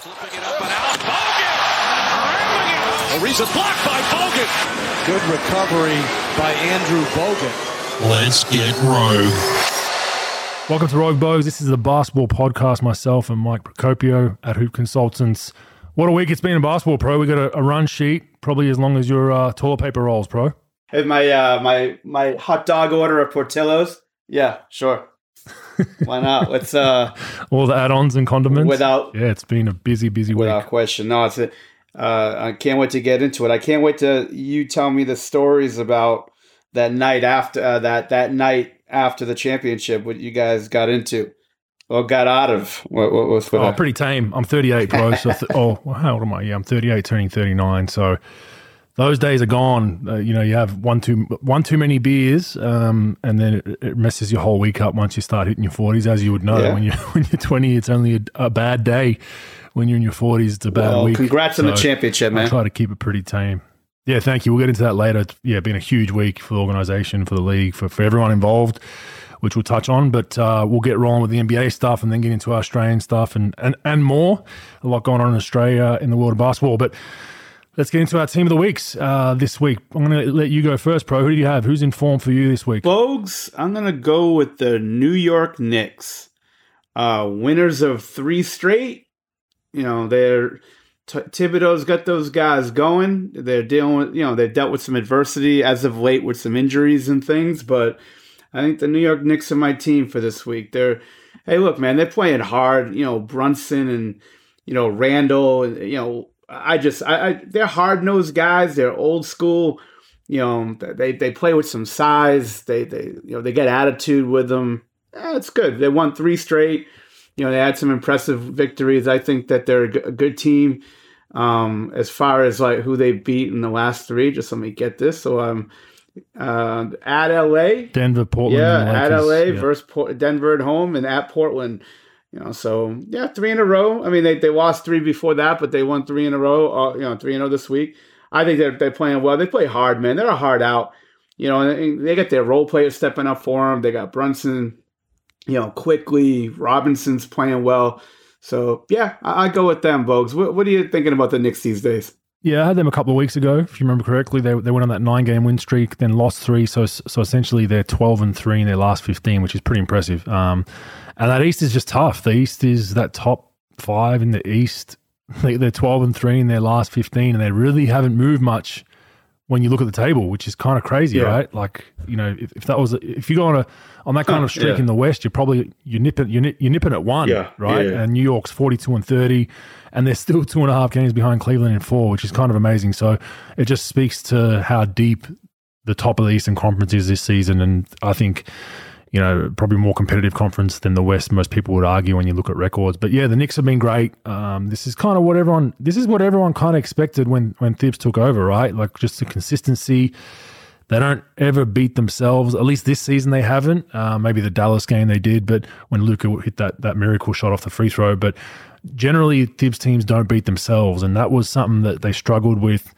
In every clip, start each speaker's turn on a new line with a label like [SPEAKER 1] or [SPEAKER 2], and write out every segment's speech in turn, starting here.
[SPEAKER 1] Flipping it up and out. Bogut! Ariza blocked by Bogut.
[SPEAKER 2] Good recovery by Andrew Bogut.
[SPEAKER 3] Let's get rogue.
[SPEAKER 4] Welcome to Rogue Bogues. This is the basketball podcast. Myself and Mike Procopio at Hoop Consultants. What a week it's been in basketball, pro. We got a, a run sheet, probably as long as your uh, toilet paper rolls, pro.
[SPEAKER 5] Have my uh, my my hot dog order of Portillo's? Yeah, sure. Why not? Let's uh
[SPEAKER 4] All the add-ons and condiments.
[SPEAKER 5] without
[SPEAKER 4] yeah, it's been a busy, busy week.
[SPEAKER 5] without question. No, it's a, uh, I can't wait to get into it. I can't wait to you tell me the stories about that night after uh, that that night after the championship. What you guys got into or got out of? What, what was for
[SPEAKER 4] Oh,
[SPEAKER 5] that?
[SPEAKER 4] pretty tame. I'm 38, bro. So th- oh, how old am I? Yeah, I'm 38, turning 39. So those days are gone. Uh, you know, you have one too one too many beers, um, and then it, it messes your whole week up once you start hitting your 40s. As you would know,
[SPEAKER 5] Yeah.
[SPEAKER 4] when you when you're 20, it's only a, a bad day. When you're in your 40s, it's a bad
[SPEAKER 5] well,
[SPEAKER 4] week.
[SPEAKER 5] congrats on the
[SPEAKER 4] So
[SPEAKER 5] championship,
[SPEAKER 4] I
[SPEAKER 5] man.
[SPEAKER 4] try to keep it pretty tame. Yeah, thank you. We'll get into that later. It's, yeah, been a huge week for the organisation, for the league, for, for everyone involved, which we'll touch on. But uh, we'll get rolling with the NBA stuff and then get into our Australian stuff and, and, and more. A lot going on in Australia in the world of basketball. But let's get into our team of the weeks uh, this week. I'm going to let you go first, Pro. Who do you have? Who's in form for you this week?
[SPEAKER 5] Bogues, I'm gonna go with the New York Knicks, uh, winners of three straight. You know, they're T- Thibodeau's got those guys going. They're dealing with, you know, they've dealt with some adversity as of late with some injuries and things. But I think the New York Knicks are my team for this week. They're, hey, look, man, they're playing hard. You know, Brunson and you know Randle. You know, I just, I, I they're hard nosed guys. They're old school. You know they they play with some size. They they you know they get attitude with them. Eh, it's good. They won three straight. You know they had some impressive victories. I think that they're a g- a good team. Um as far as like who they beat in the last three just let me get this. So um uh, at la
[SPEAKER 4] Denver, Portland.
[SPEAKER 5] yeah, at LA
[SPEAKER 4] Yeah.
[SPEAKER 5] versus Port- Denver at home and at Portland. You know, so yeah, three in a row. I mean, they, they lost three before that, but they won three in a row. Uh, you know, three in a row this week. I think they're they're playing well. They play hard, man. They're a hard out. You know, and they got their role players stepping up for them. They got Brunson. You know, quickly Robinson's playing well. So yeah, I, I go with them, Bogues. What, what are you thinking about the Knicks these days?
[SPEAKER 4] Yeah, I had them a couple of weeks ago. If you remember correctly, they, they went on that nine game win streak, then lost three. So so essentially, they're twelve and three in their last fifteen, which is pretty impressive. Um, and that East is just tough. The East is that top five in the East. They, they're twelve and three in their last fifteen, and they really haven't moved much when you look at the table, which is kind of crazy,
[SPEAKER 5] Yeah.
[SPEAKER 4] right? Like you know, if, if that was if you go on a on that kind of streak
[SPEAKER 5] Yeah.
[SPEAKER 4] in the West, you're probably you nip it you nip, you're nipping at one,
[SPEAKER 5] Yeah,
[SPEAKER 4] right? And New York's forty two and thirty, and they're still two and a half games behind Cleveland in four, which is kind of amazing. So it just speaks to how deep the top of the Eastern Conference is this season, and I think you know, probably more competitive conference than the West. Most people would argue when you look at records. But yeah, the Knicks have been great. Um, this is kind of what everyone. This is what everyone kind of expected when when Thibs took over, right? Like just the consistency. They don't ever beat themselves. At least this season they haven't. Uh, maybe the Dallas game they did, but when Luka hit that that miracle shot off the free throw. But generally, Thibs teams don't beat themselves, and that was something that they struggled with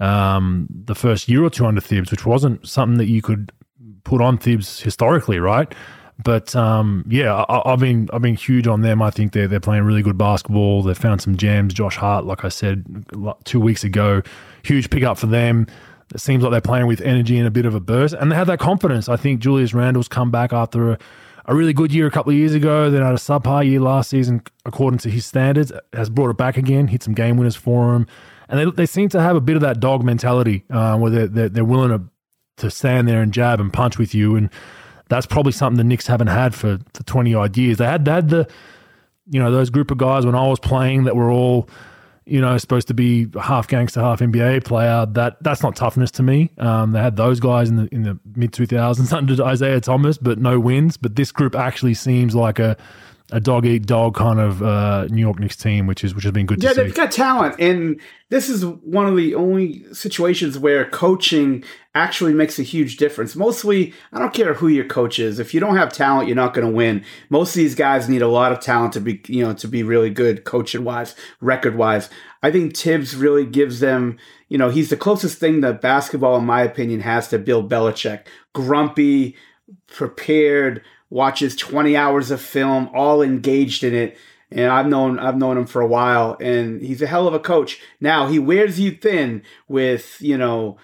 [SPEAKER 4] um, the first year or two under Thibs, which wasn't something that you could put on Thibs historically, right? But um, yeah, I, I've been I've been huge on them. I think they're they're playing really good basketball. They've found some gems. Josh Hart, like I said two weeks ago, huge pickup for them. It seems like they're playing with energy and a bit of a burst, and they have that confidence. I think Julius Randle's come back after a, a really good year a couple of years ago. Then had a subpar year last season, according to his standards, has brought it back again. Hit some game winners for him, and they, they seem to have a bit of that dog mentality uh, where they're, they're they're willing to to stand there and jab and punch with you. And that's probably something the Knicks haven't had for, for 20 odd years. They had, they had the, you know, those group of guys when I was playing that were all, you know, supposed to be half gangster, half NBA player. That that's not toughness to me. Um, they had those guys in the in the mid 2000s under Isiah Thomas, but no wins. But this group actually seems like a a dog eat dog kind of uh, New York Knicks team, which is which has been good
[SPEAKER 5] Yeah,
[SPEAKER 4] to see.
[SPEAKER 5] they've got talent, and this is one of the only situations where coaching actually makes a huge difference. Mostly, I don't care who your coach is. If you don't have talent, you're not going to win. Most of these guys need a lot of talent to be, you know, to be really good, coaching wise, record wise. I think Thibs really gives them, you know, he's the closest thing that basketball, in my opinion, has to Bill Belichick. Grumpy, prepared, watches 20 hours of film, all engaged in it. and I've known I've known him for a while, and he's a hell of a coach. Now he wears you thin with you know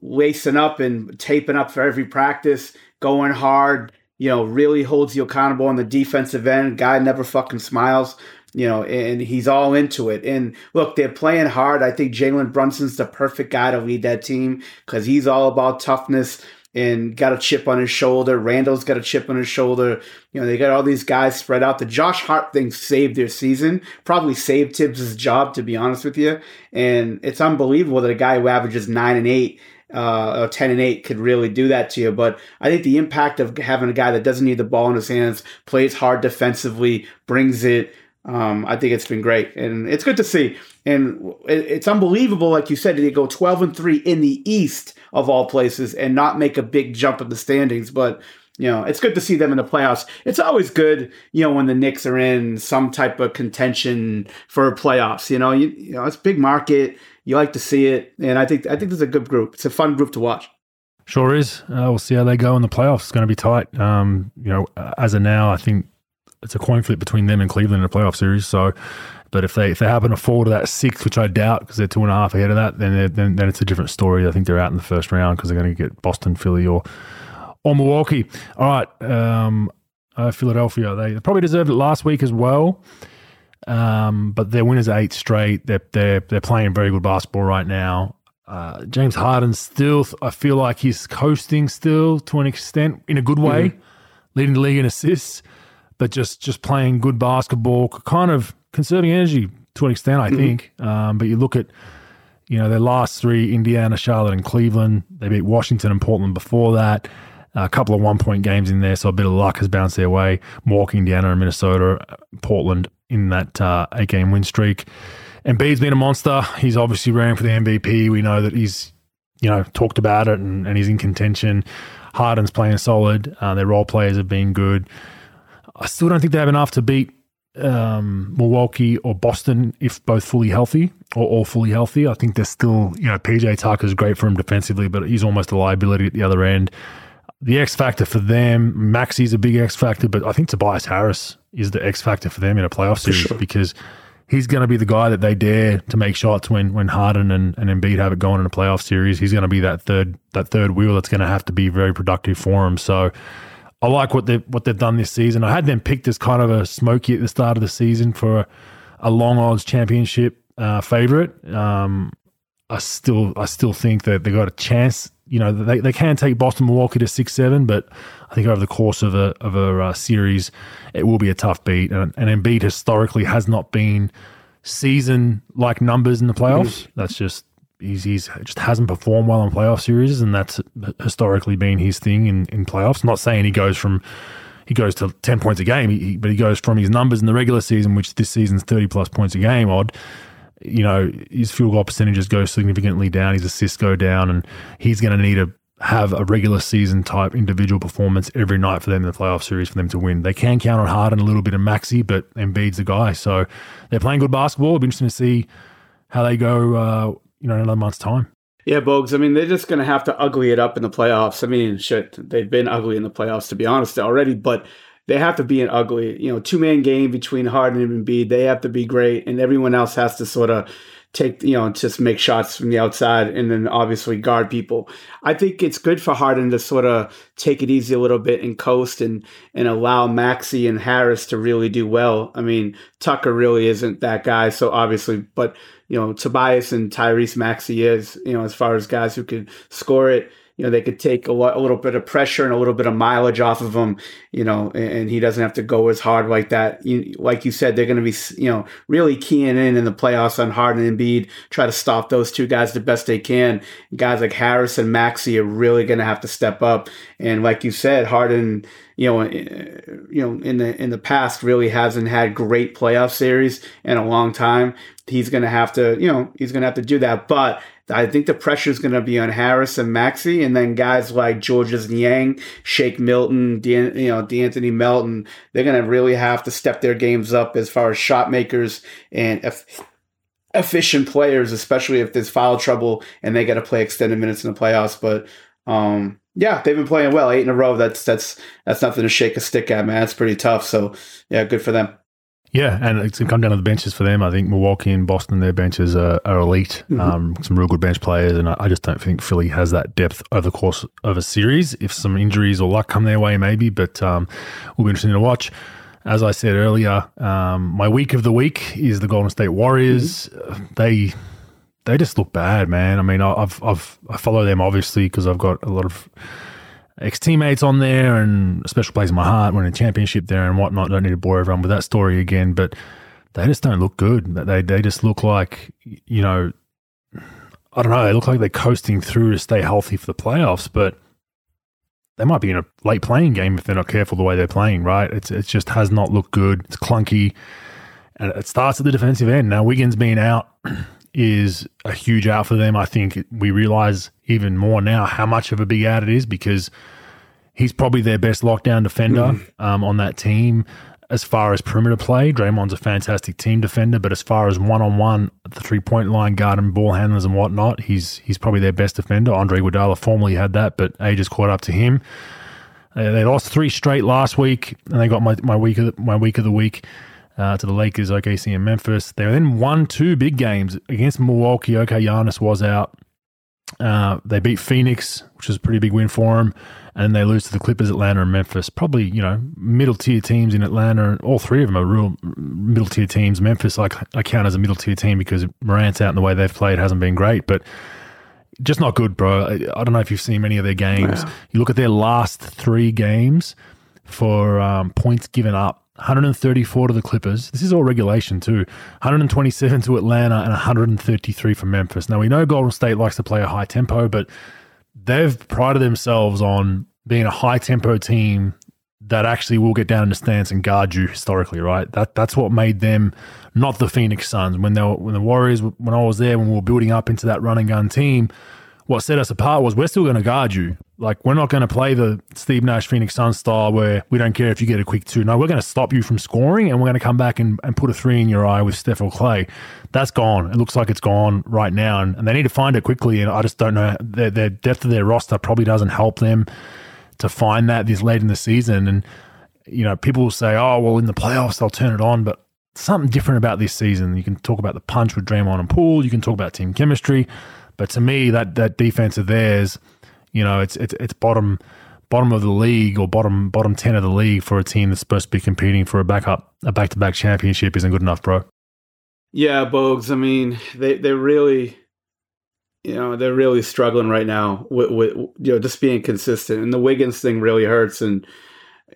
[SPEAKER 5] lacing up and taping up for every practice, going hard. You know, really holds you accountable on the defensive end. Guy never fucking smiles you know, and he's all into it. And look, they're playing hard. I think Jalen Brunson's the perfect guy to lead that team because he's all about toughness and got a chip on his shoulder. Randle's got a chip on his shoulder. You know, they got all these guys spread out. The Josh Hart thing saved their season, probably saved Thibs' job, to be honest with you. And it's unbelievable that a guy who averages nine and eight uh, or 10 and 8 could really do that to you. But I think the impact of having a guy that doesn't need the ball in his hands, plays hard defensively, brings it, um, I think it's been great, and it's good to see. And it's unbelievable, like you said, they go twelve and three in the East of all places, and not make a big jump in the standings. But you know, it's good to see them in the playoffs. It's always good, you know, when the Knicks are in some type of contention for playoffs. You know, you, you know, it's big market. You like to see it, and I think I think this is a good group. It's a fun group to watch.
[SPEAKER 4] Sure is. Uh, we'll see how they go in the playoffs. It's going to be tight. Um, you know, as of now, I think it's a coin flip between them and Cleveland in a playoff series. So, but if they if they happen to fall to that six, which I doubt because they're two and a half ahead of that, then then then it's a different story. I think they're out in the first round because they're going to get Boston, Philly, or or Milwaukee. All right, um, uh, Philadelphia. They probably deserved it last week as well. Um, but their winners eight straight. They're they're they're playing very good basketball right now. Uh, James Harden still, I feel like he's coasting still to an extent in a good way, mm-hmm. leading the league in assists but just just playing good basketball, kind of conserving energy to an extent, I mm-hmm. think. Um, but you look at you know their last three: Indiana, Charlotte, and Cleveland. They beat Washington and Portland before that. A couple of one point games in there, so a bit of luck has bounced their way. Milwaukee, Indiana, and Minnesota, Portland in that uh, eight game win streak. And Embiid's been a monster. He's obviously ran for the MVP. We know that he's, you know, talked about it and, and he's in contention. Harden's playing solid. Uh, their role players have been good. I still don't think they have enough to beat um, Milwaukee or Boston if both fully healthy or all fully healthy. I think they're still, you know, PJ Tucker is great for him defensively, but he's almost a liability at the other end. The X factor for them, Maxey's a big X factor, but I think Tobias Harris is the X factor for them in a playoff series sure. because he's going to be the guy that they dare to make shots when when Harden and, and Embiid have it going in a playoff series. He's going to be that third that third wheel that's going to have to be very productive for him. So I like what they what they've done this season. I had them picked as kind of a smoky at the start of the season for a, a long odds championship uh, favorite. Um, I still I still think that they got a chance. You know, they, they can take Boston Milwaukee to six seven, but I think over the course of a of a uh, series, it will be a tough beat. And, and Embiid historically has not been season like numbers in the playoffs. That's just he's, he's just hasn't performed well in playoff series, and that's historically been his thing in, in playoffs. I'm not saying he goes from he goes to 10 points a game, he, but he goes from his numbers in the regular season, which this season's 30 plus points a game odd. You know, his field goal percentages go significantly down, his assists go down, and he's going to need to have a regular season type individual performance every night for them in the playoff series for them to win. They can count on Harden a little bit of Maxey, but Embiid's the guy. So they're playing good basketball. It'll be interesting to see how they go uh, you know, in another month's time.
[SPEAKER 5] Yeah, Bogues. I mean, they're just going to have to ugly it up in the playoffs. I mean, shit, they've been ugly in the playoffs, to be honest, already, but they have to be an ugly, you know, two man game between Harden and Embiid. They have to be great, and everyone else has to sort of take, you know, just make shots from the outside and then obviously guard people. I think it's good for Harden to sort of take it easy a little bit and coast and and allow Maxey and Harris to really do well. I mean, Tucker really isn't that guy, so obviously, but you know, Tobias and Tyrese Maxey is, you know, as far as guys who can score it you know they could take a, a, little bit of pressure and a little bit of mileage off of him you know and, and he doesn't have to go as hard like that you, like you said they're going to be you know really keying in in the playoffs on Harden and Embiid try to stop those two guys the best they can guys like Harris and Maxey are really going to have to step up and like you said Harden you know, eh, you know, in the in the past, really hasn't had great playoff series in a long time. He's going to have to, you know, he's going to have to do that. But I think the pressure is going to be on Harris and Maxey, and then guys like Georges Niang, Shake Milton, De- you know, De'Anthony Melton. They're going to really have to step their games up as far as shot makers and efficient players, especially if there's foul trouble and they got to play extended minutes in the playoffs. But um, yeah, they've been playing well, eight in a row. That's that's that's nothing to shake a stick at, man. That's pretty tough. So yeah, good for them.
[SPEAKER 4] Yeah, and it's going to come down to the benches for them. I think Milwaukee and Boston, their benches are, are elite. Mm-hmm. Um, some real good bench players, and I, I, just don't think Philly has that depth over the course of a series. If some injuries or luck come their way, maybe, but um, will be interesting to watch. As I said earlier, um, my week of the week is the Golden State Warriors. Mm-hmm. They they just look bad, man. I mean, I've I've I follow them obviously because I've got a lot of ex teammates on there and a special place in my heart, winning a championship there and whatnot. Don't need to bore everyone with that story again, but they just don't look good. They they just look like you know, I don't know. They look like they're coasting through to stay healthy for the playoffs, but they might be in a late playing game if they're not careful the way they're playing. Right? It's it just has not looked good. It's clunky, and it starts at the defensive end. Now Wiggins being out. is a huge out for them. I think we realize even more now how much of a big out it is because he's probably their best lockdown defender mm-hmm. um, on that team. As far as perimeter play, Draymond's a fantastic team defender, but as far as one on one, the three point line, guarding ball handlers and whatnot, he's he's probably their best defender. Andre Iguodala formerly had that, but age has caught up to him. Uh, they lost three straight last week, and they got my, my week of the, my week of the week uh, to the Lakers, OKC, and Memphis. They then won two big games against Milwaukee. Okay, Giannis was out. Uh, they beat Phoenix, which was a pretty big win for them, and they lose to the Clippers, Atlanta, and Memphis. Probably you know middle tier teams in Atlanta. All three of them are real middle tier teams. Memphis, like I count as a middle tier team because Morant's out and the way they've played hasn't been great, but just not good, bro. I, I don't know if you've seen many of their games. Wow. You look at their last three games for um, points given up 134 to the Clippers. This is all regulation too. 127 to Atlanta and 133 for Memphis. Now we know Golden State likes to play a high tempo, but they've prided themselves on being a high tempo team that actually will get down in the stance and guard you historically, right? That that's what made them not the Phoenix Suns when they were, when the Warriors when I was there when we were building up into that run and gun team what set us apart was we're still going to guard you. Like we're not going to play the Steve Nash Phoenix Suns style where we don't care if you get a quick two. No, we're going to stop you from scoring and we're going to come back and, and put a three in your eye with Steph or Clay. That's gone. It looks like it's gone right now, and, and they need to find it quickly. And I just don't know their, their depth of their roster probably doesn't help them to find that this late in the season. And you know, people will say, "Oh, well, in the playoffs they'll turn it on," but something different about this season. You can talk about the punch with Draymond and Poole. You can talk about team chemistry. But to me, that that defense of theirs, you know, it's it's it's bottom bottom of the league or bottom bottom ten of the league for a team that's supposed to be competing for a backup a back to back championship isn't good enough, bro.
[SPEAKER 5] Yeah, Bogues. I mean, they they really, you know, they're really struggling right now with, with you know just being consistent. And the Wiggins thing really hurts, and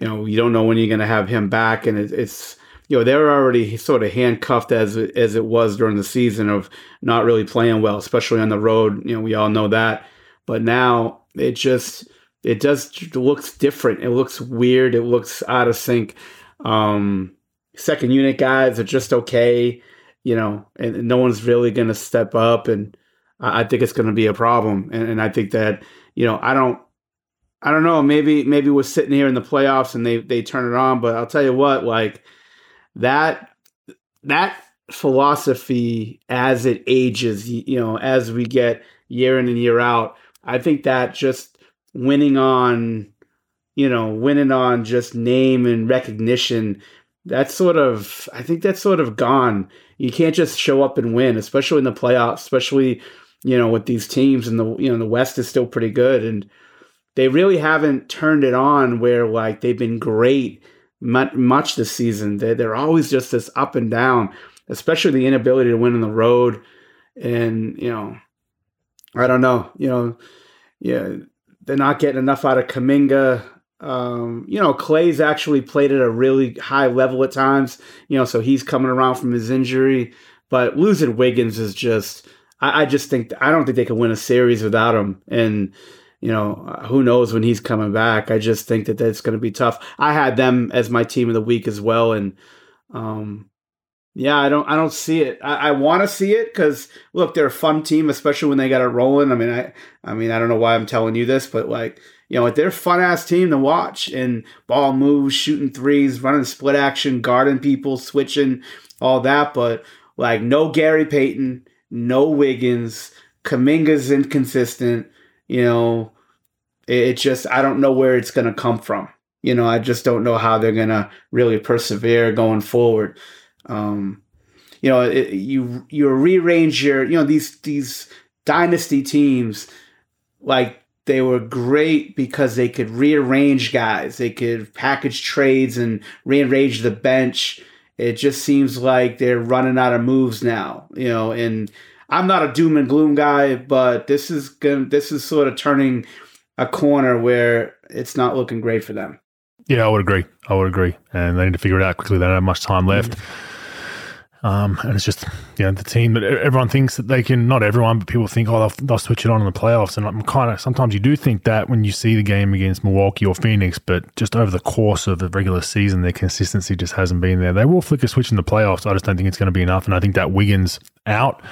[SPEAKER 5] you know you don't know when you're going to have him back, and it, it's you know they're already sort of handcuffed as as it was during the season of not really playing well, especially on the road. You know, we all know that. But now it just it does looks different. It looks weird. It looks out of sync. Um, second unit guys are just okay, you know, and, and no one's really going to step up. And I, I think it's going to be a problem. And, and I think that you know I don't I don't know. Maybe maybe we're sitting here in the playoffs and they they turn it on. But I'll tell you what, like that that philosophy as it ages, you know, as we get year in and year out, I think that just winning on, you know, winning on just name and recognition, that's sort of, I think that's sort of gone. You can't just show up and win, especially in the playoffs, especially, you know, with these teams and the, you know, the West is still pretty good. And they really haven't turned it on where like they've been great much this season. They're, they're always just this up and down, especially the inability to win on the road. And, you know, I don't know, you know, yeah, they're not getting enough out of Kuminga. Um, you know, Clay's actually played at a really high level at times, you know, so he's coming around from his injury. But losing Wiggins is just, I, I just think, I don't think they can win a series without him. And, you know, who knows when he's coming back. I just think that that's going to be tough. I had them as my team of the week as well, and um, yeah, I don't, I don't see it. I, I want to see it because look, they're a fun team, especially when they got it rolling. I mean, I, I mean, I don't know why I'm telling you this, but like, you know, they're a fun ass team to watch and ball moves, shooting threes, running split action, guarding people, switching, all that. But like, no Gary Payton, no Wiggins, Kuminga's inconsistent you know, it, just I don't know where it's going to come from. You know, I just don't know how they're going to really persevere going forward. Um, you know, it, you you rearrange your you know these these dynasty teams like they were great because they could rearrange guys. They could package trades and rearrange the bench. It just seems like they're running out of moves now, you know, and I'm not a doom and gloom guy, but this is going this is sort of turning a corner where it's not looking great for them.
[SPEAKER 4] Yeah, I would agree. I would agree. And they need to figure it out quickly. They don't have much time left. Mm-hmm. Um, and it's just, you know, the team that everyone thinks that they can, not everyone, but people think, oh, they'll, they'll switch it on in the playoffs. And I'm kind of, sometimes you do think that when you see the game against Milwaukee or Phoenix, but just over the course of the regular season, their consistency just hasn't been there. They will flick a switch in the playoffs. I just don't think it's going to be enough. And I think that Wiggins out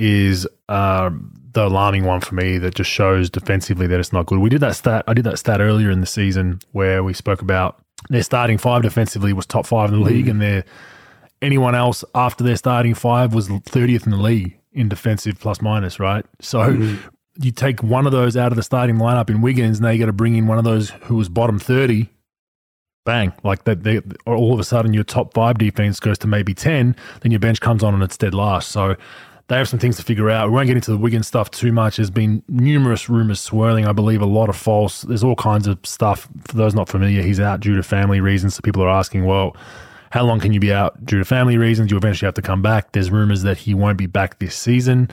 [SPEAKER 4] is uh, the alarming one for me that just shows defensively that it's not good. We did that stat, I did that stat earlier in the season where we spoke about their starting five defensively was top five in the league mm. and their anyone else after their starting five was 30th in the league in defensive plus minus, right? So mm-hmm. you take one of those out of the starting lineup in Wiggins, now you got to bring in one of those who was bottom 30. Bang, like that, they, all of a sudden your top five defense goes to maybe 10, then your bench comes on and it's dead last. So they have some things to figure out. We won't get into the Wigan stuff too much. There's been numerous rumors swirling. I believe a lot of false. There's all kinds of stuff. For those not familiar, he's out due to family reasons. So people are asking, well, how long can you be out due to family reasons? You eventually have to come back. There's rumors that he won't be back this season.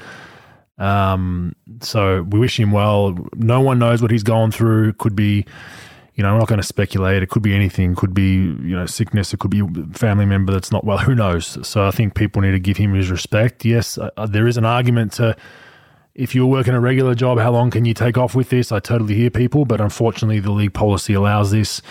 [SPEAKER 4] Um, so we wish him well. No one knows what he's gone through. Could be, you know, I'm not going to speculate. It could be anything. Could be, you know, sickness. It could be family member that's not well. Who knows? So I think people need to give him his respect. Yes, uh, there is an argument to if you're working a regular job, how long can you take off with this? I totally hear people, but unfortunately, the league policy allows this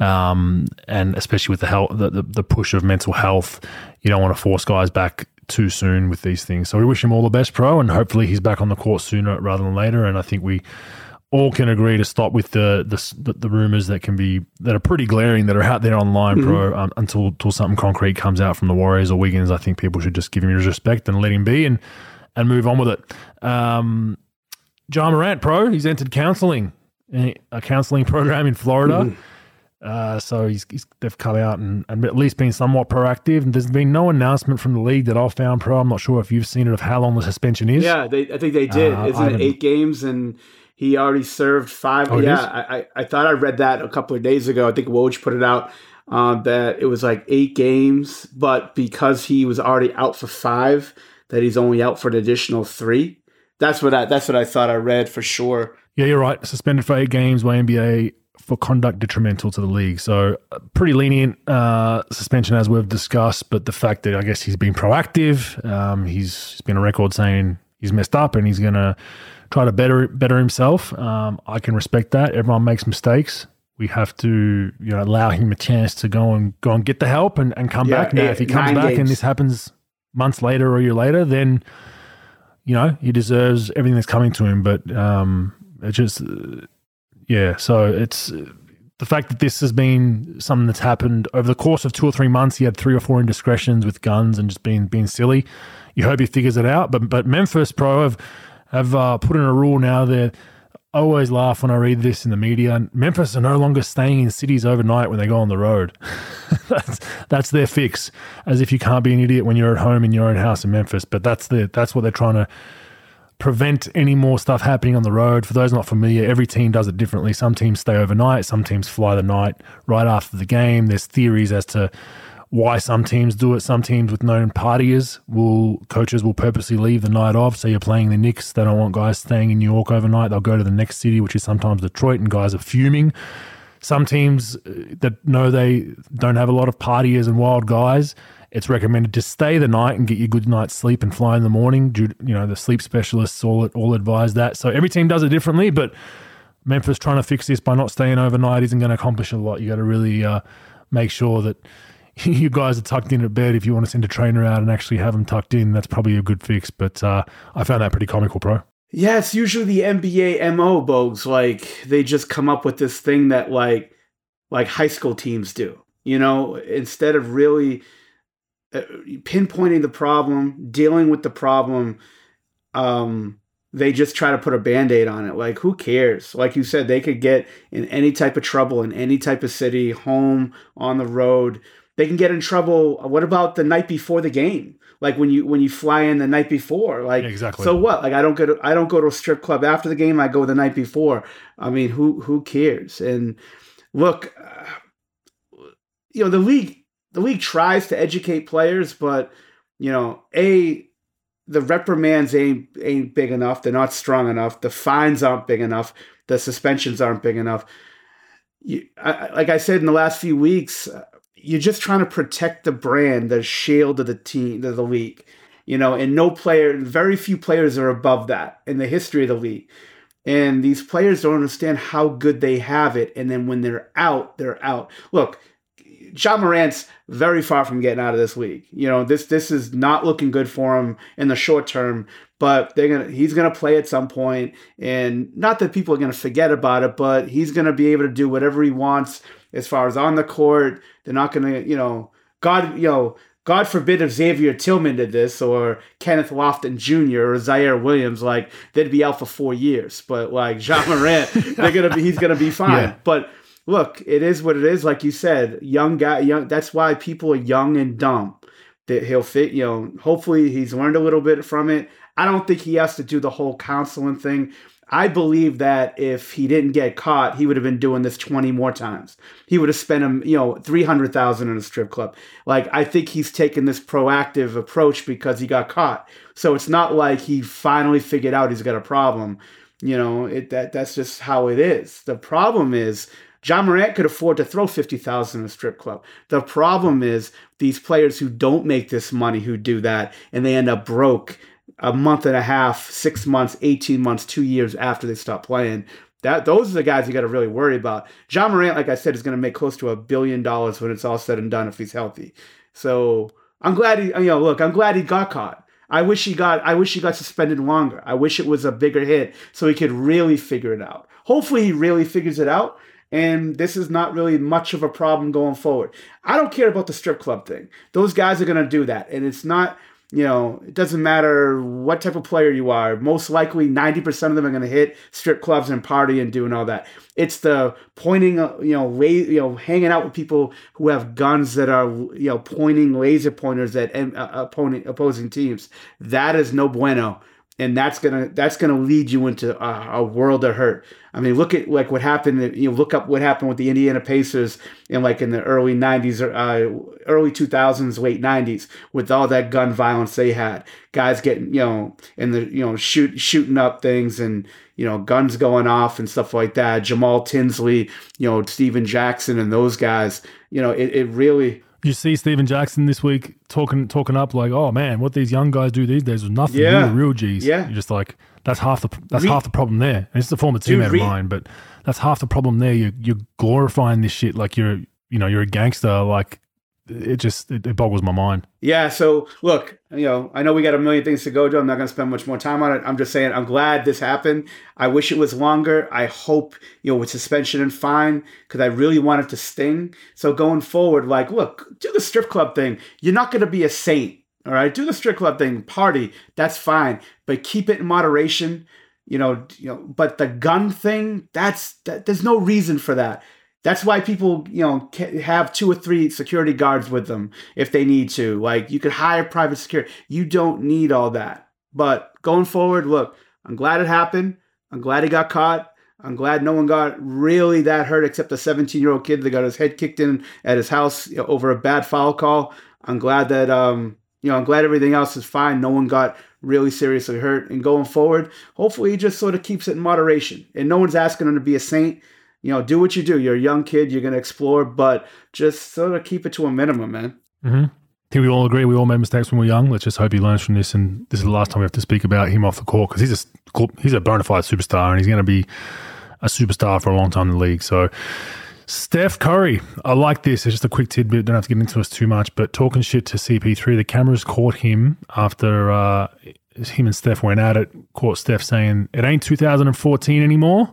[SPEAKER 4] um, and especially with the, health, the, the, the push of mental health, you don't want to force guys back too soon with these things. So we wish him all the best, pro, and hopefully he's back on the court sooner rather than later. And I think we all can agree to stop with the the, the rumors that can be that are pretty glaring that are out there online, mm-hmm. pro, um, until until something concrete comes out from the Warriors or Wiggins. I think people should just give him his respect and let him be and and move on with it. Um, Ja Morant, pro, he's entered counselling, a counselling program in Florida. Mm-hmm. Uh, so he's, he's, they've come out and, and, at least been somewhat proactive. And there's been no announcement from the league that I've found pro. I'm not sure if you've seen it of how long the suspension is.
[SPEAKER 5] Yeah, they, I think they did. Uh, Isn't it eight games? And he already served five. Oh, yeah, I, I, I, thought I read that a couple of days ago. I think Woj put it out uh, that it was like eight games, but because he was already out for five, that he's only out for an additional three. That's what I that's what I thought I read for sure.
[SPEAKER 4] Yeah, you're right. Suspended for eight games by NBA for conduct detrimental to the league. So pretty lenient uh, suspension as we've discussed, but the fact that I guess he's been proactive, um, he's, he's been a record saying he's messed up and he's going to try to better better himself. Um, I can respect that. Everyone makes mistakes. We have to, you know, allow him a chance to go and go and get the help and, and come yeah, back. Now, if he comes back games. and this happens months later or a year later, then you know he deserves everything that's coming to him. But um, it just yeah, so it's the fact that this has been something that's happened over the course of two or three months. He had three or four indiscretions with guns and just being being silly. You hope he figures it out. But but Memphis Pro have have uh, put in a rule now that I always laugh when I read this in the media. Memphis are no longer staying in cities overnight when they go on the road. that's that's their fix. As if you can't be an idiot when you're at home in your own house in Memphis. But that's the that's what they're trying to prevent any more stuff happening on the road. For those not familiar, every team does it differently. Some teams stay overnight, some teams fly the night right after the game. There's theories as to why some teams do it. Some teams with known partiers will coaches will purposely leave the night off. So you're playing the Knicks, they don't want guys staying in New York overnight. They'll go to the next city, which is sometimes Detroit, and guys are fuming. Some teams uh, that know they don't have a lot of partiers and wild guys it's recommended to stay the night and get your good night's sleep and fly in the morning. You know, the sleep specialists all all advise that. So every team does it differently, but Memphis trying to fix this by not staying overnight isn't going to accomplish a lot. You got to really uh, make sure that you guys are tucked in at bed. If you want to send a trainer out and actually have them tucked in, that's probably a good fix. But uh, I found that pretty comical, pro.
[SPEAKER 5] Yeah, it's usually the NBA mo bogues. Like they just come up with this thing that like like high school teams do. You know, instead of really uh, pinpointing the problem, dealing with the problem. Um, they just try to put a band-aid on it like who cares like you said they could get in any type of trouble in any type of city home on the road they can get in trouble. What about the night before the game? Like when you when you fly in the night before, like
[SPEAKER 4] exactly.
[SPEAKER 5] So what? Like I don't go to I don't go to a strip club after the game. I go the night before. I mean, who who cares? And look, uh, you know the league the league tries to educate players, but you know, a the reprimands ain't ain't big enough. They're not strong enough. The fines aren't big enough. The suspensions aren't big enough. You, I, like I said in the last few weeks, uh, you're just trying to protect the brand, the shield of the team, of the league. You know, and no player, very few players are above that in the history of the league. And these players don't understand how good they have it. And then when they're out, they're out. Look, Ja Morant's very far from getting out of this league. You know, this this is not looking good for him in the short term, but they're gonna he's gonna play at some point, and not that people are gonna forget about it, but he's gonna be able to do whatever he wants as far as on the court. They're not gonna, you know, God, you know. God forbid if Xavier Tillman did this or Kenneth Lofton Jr. or Ziaire Williams, like they'd be out for four years. But like Ja Morant, they're gonna be he's gonna be fine.
[SPEAKER 4] Yeah.
[SPEAKER 5] But look, it is what it is. Like you said, young guy, young. That's why people are young and dumb. That he'll fit. You know, hopefully he's learned a little bit from it. I don't think he has to do the whole counseling thing. I believe that if he didn't get caught, he would have been doing this 20 more times. He would have spent him, you know, 300,000 in a strip club. Like I think he's taken this proactive approach because he got caught. So it's not like he finally figured out he's got a problem. You know, it that that's just how it is. The problem is Ja Morant could afford to throw 50,000 in a strip club. The problem is these players who don't make this money who do that and they end up broke a month and a half, 6 months, 18 months, 2 years after they stop playing. That those are the guys you got to really worry about. Ja Morant like I said is going to make close to a billion dollars when it's all said and done if he's healthy. So, I'm glad he you know, look, I'm glad he got caught. I wish he got I wish he got suspended longer. I wish it was a bigger hit so he could really figure it out. Hopefully he really figures it out and this is not really much of a problem going forward. I don't care about the strip club thing. Those guys are going to do that and it's not you know, it doesn't matter what type of player you are. Most likely, 90% of them are going to hit strip clubs and party and doing all that. It's the pointing, uh, you know, la- you know, hanging out with people who have guns that are, you know, pointing laser pointers at uh, opponent, opposing teams. That is no bueno and that's gonna that's gonna lead you into a, a, world of hurt. I mean, look at like what happened. You know, look up what happened with the Indiana Pacers in like in the early '90s, uh, early 2000s, late '90s, with all that gun violence they had. Guys getting you know, and the you know shoot shooting up things and you know guns going off and stuff like that. Jamal Tinsley, you know, Stephen Jackson and those guys. You know, it, it really
[SPEAKER 4] you see Stephen Jackson this week talking talking up like, oh man, what these young guys do these days was nothing
[SPEAKER 5] Yeah.
[SPEAKER 4] do real G's.
[SPEAKER 5] Yeah.
[SPEAKER 4] You're just like, that's half the that's
[SPEAKER 5] Re-
[SPEAKER 4] half the problem there. And it's a former teammate
[SPEAKER 5] re-
[SPEAKER 4] of mine, but that's half the problem there. You you're glorifying this shit like you're you know you're a gangster. Like it just it, it boggles my mind.
[SPEAKER 5] Yeah, so look, you know, I know we got a million things to go to. I'm not going to spend much more time on it. I'm just saying I'm glad this happened. I wish it was longer. I hope, you know, with suspension and fine, because I really want it to sting. So going forward, like, look, do the strip club thing. You're not going to be a saint, all right? Do the strip club thing, party, that's fine, but keep it in moderation. You know, you know, but the gun thing, that's that, there's no reason for that. That's why people, you know, have two or three security guards with them if they need to. Like you could hire private security. You don't need all that. But going forward, look, I'm glad it happened. I'm glad he got caught. I'm glad no one got really that hurt except a 17 year old kid that got his head kicked in at his house over a bad foul call. I'm glad that, um, you know, I'm glad everything else is fine. No one got really seriously hurt. And going forward, hopefully he just sort of keeps it in moderation. And no one's asking him to be a saint you know, do what you do. You're a young kid, you're going to explore, but just sort of keep it to a minimum, man.
[SPEAKER 4] Mm-hmm. I think we all agree we all made mistakes when we were young. Let's just hope he learns from this. And this is the last time we have to speak about him off the court because he's a he's a bona fide superstar and he's going to be a superstar for a long time in the league. So. Steph Curry, I like this. It's just a quick tidbit. Don't have to get into this too much, but talking shit to CP3, the cameras caught him after uh, him and Steph went at it. Caught Steph saying it ain't 2014 anymore.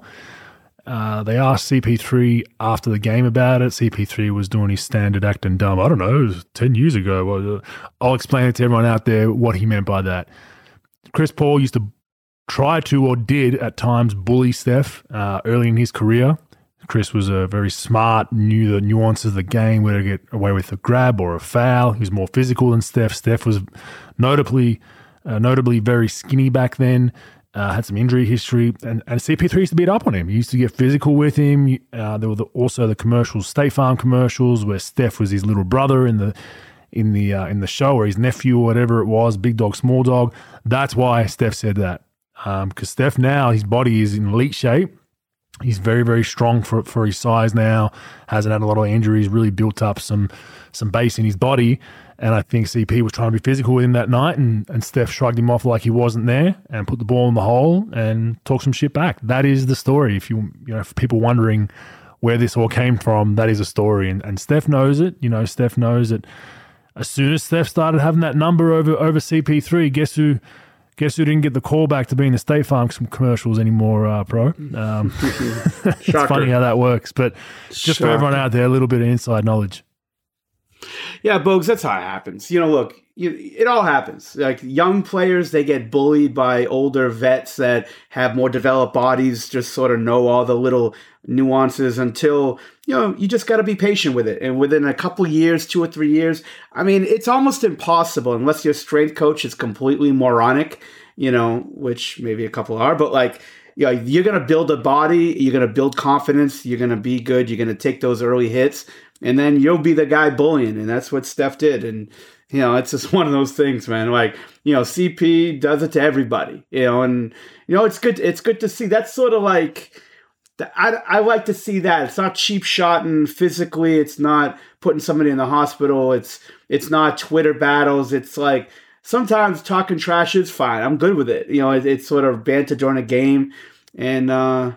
[SPEAKER 4] Uh, they asked CP3 after the game about it. CP3 was doing his standard acting dumb. I don't know, it was 10 years ago. Uh, I'll explain it to everyone out there what he meant by that. Chris Paul used to try to or did at times bully Steph uh, early in his career. Chris was a very smart, knew the nuances of the game, where to get away with a grab or a foul. He was more physical than Steph. Steph was notably, uh, notably very skinny back then. Uh, had some injury history, and, and CP3 used to beat up on him. He used to get physical with him. Uh, there were the, also the commercials, State Farm commercials, where Steph was his little brother in the in the uh, in the show, or his nephew, or whatever it was, big dog, small dog. That's why Steph said that, because um, Steph now his body is in elite shape. He's very very strong for for his size now. Hasn't had a lot of injuries. Really built up some some base in his body. And I think CP was trying to be physical with him that night, and, and Steph shrugged him off like he wasn't there and put the ball in the hole and talked some shit back. That is the story. If you, you know, for people wondering where this all came from, that is a story. And, and Steph knows it. You know, Steph knows that as soon as Steph started having that number over over CP3, guess who guess who didn't get the call back to being the State Farm commercials anymore, uh, pro? Um, it's funny how that works. But just Shocker. for everyone out there, a little bit of inside knowledge.
[SPEAKER 5] Yeah, Bogues, that's how it happens. You know, look, you, it all happens. Like young players, they get bullied by older vets that have more developed bodies, just sort of know all the little nuances until, you know, you just got to be patient with it. And within a couple years, two or three years, I mean, it's almost impossible unless your strength coach is completely moronic, you know, which maybe a couple are, but like, you know, you're going to build a body, you're going to build confidence, you're going to be good, you're going to take those early hits and then you'll be the guy bullying, and that's what Steph did. And you know, it's just one of those things, man. Like you know, CP does it to everybody. You know, and you know, it's good. It's good to see. That's sort of like. I, I like to see that it's not cheap shot and physically it's not putting somebody in the hospital it's it's not twitter battles it's like sometimes talking trash is fine i'm good with it you know it, it's sort of banter during a game and uh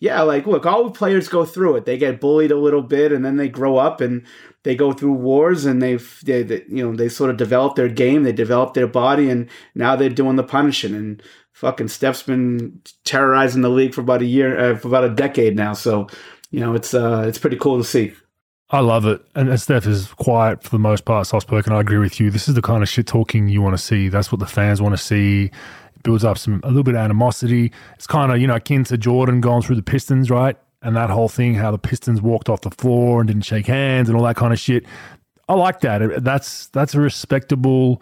[SPEAKER 5] yeah, like look, all players go through it. They get bullied a little bit, and then they grow up and they go through wars, and they've they, they you know they sort of develop their game, they develop their body, and now they're doing the punishing. And fucking Steph's been terrorizing the league for about a year, uh, for about a decade now. So you know it's uh it's pretty cool to see.
[SPEAKER 4] I love it. And Steph is quiet for the most part, soft spoken. I agree with you. This is the kind of shit talking you want to see. That's what the fans want to see builds up some a little bit of animosity. It's kind of you know akin to Jordan going through the Pistons, right? And that whole thing, how the Pistons walked off the floor and didn't shake hands and all that kind of shit. I like that. That's that's a respectable,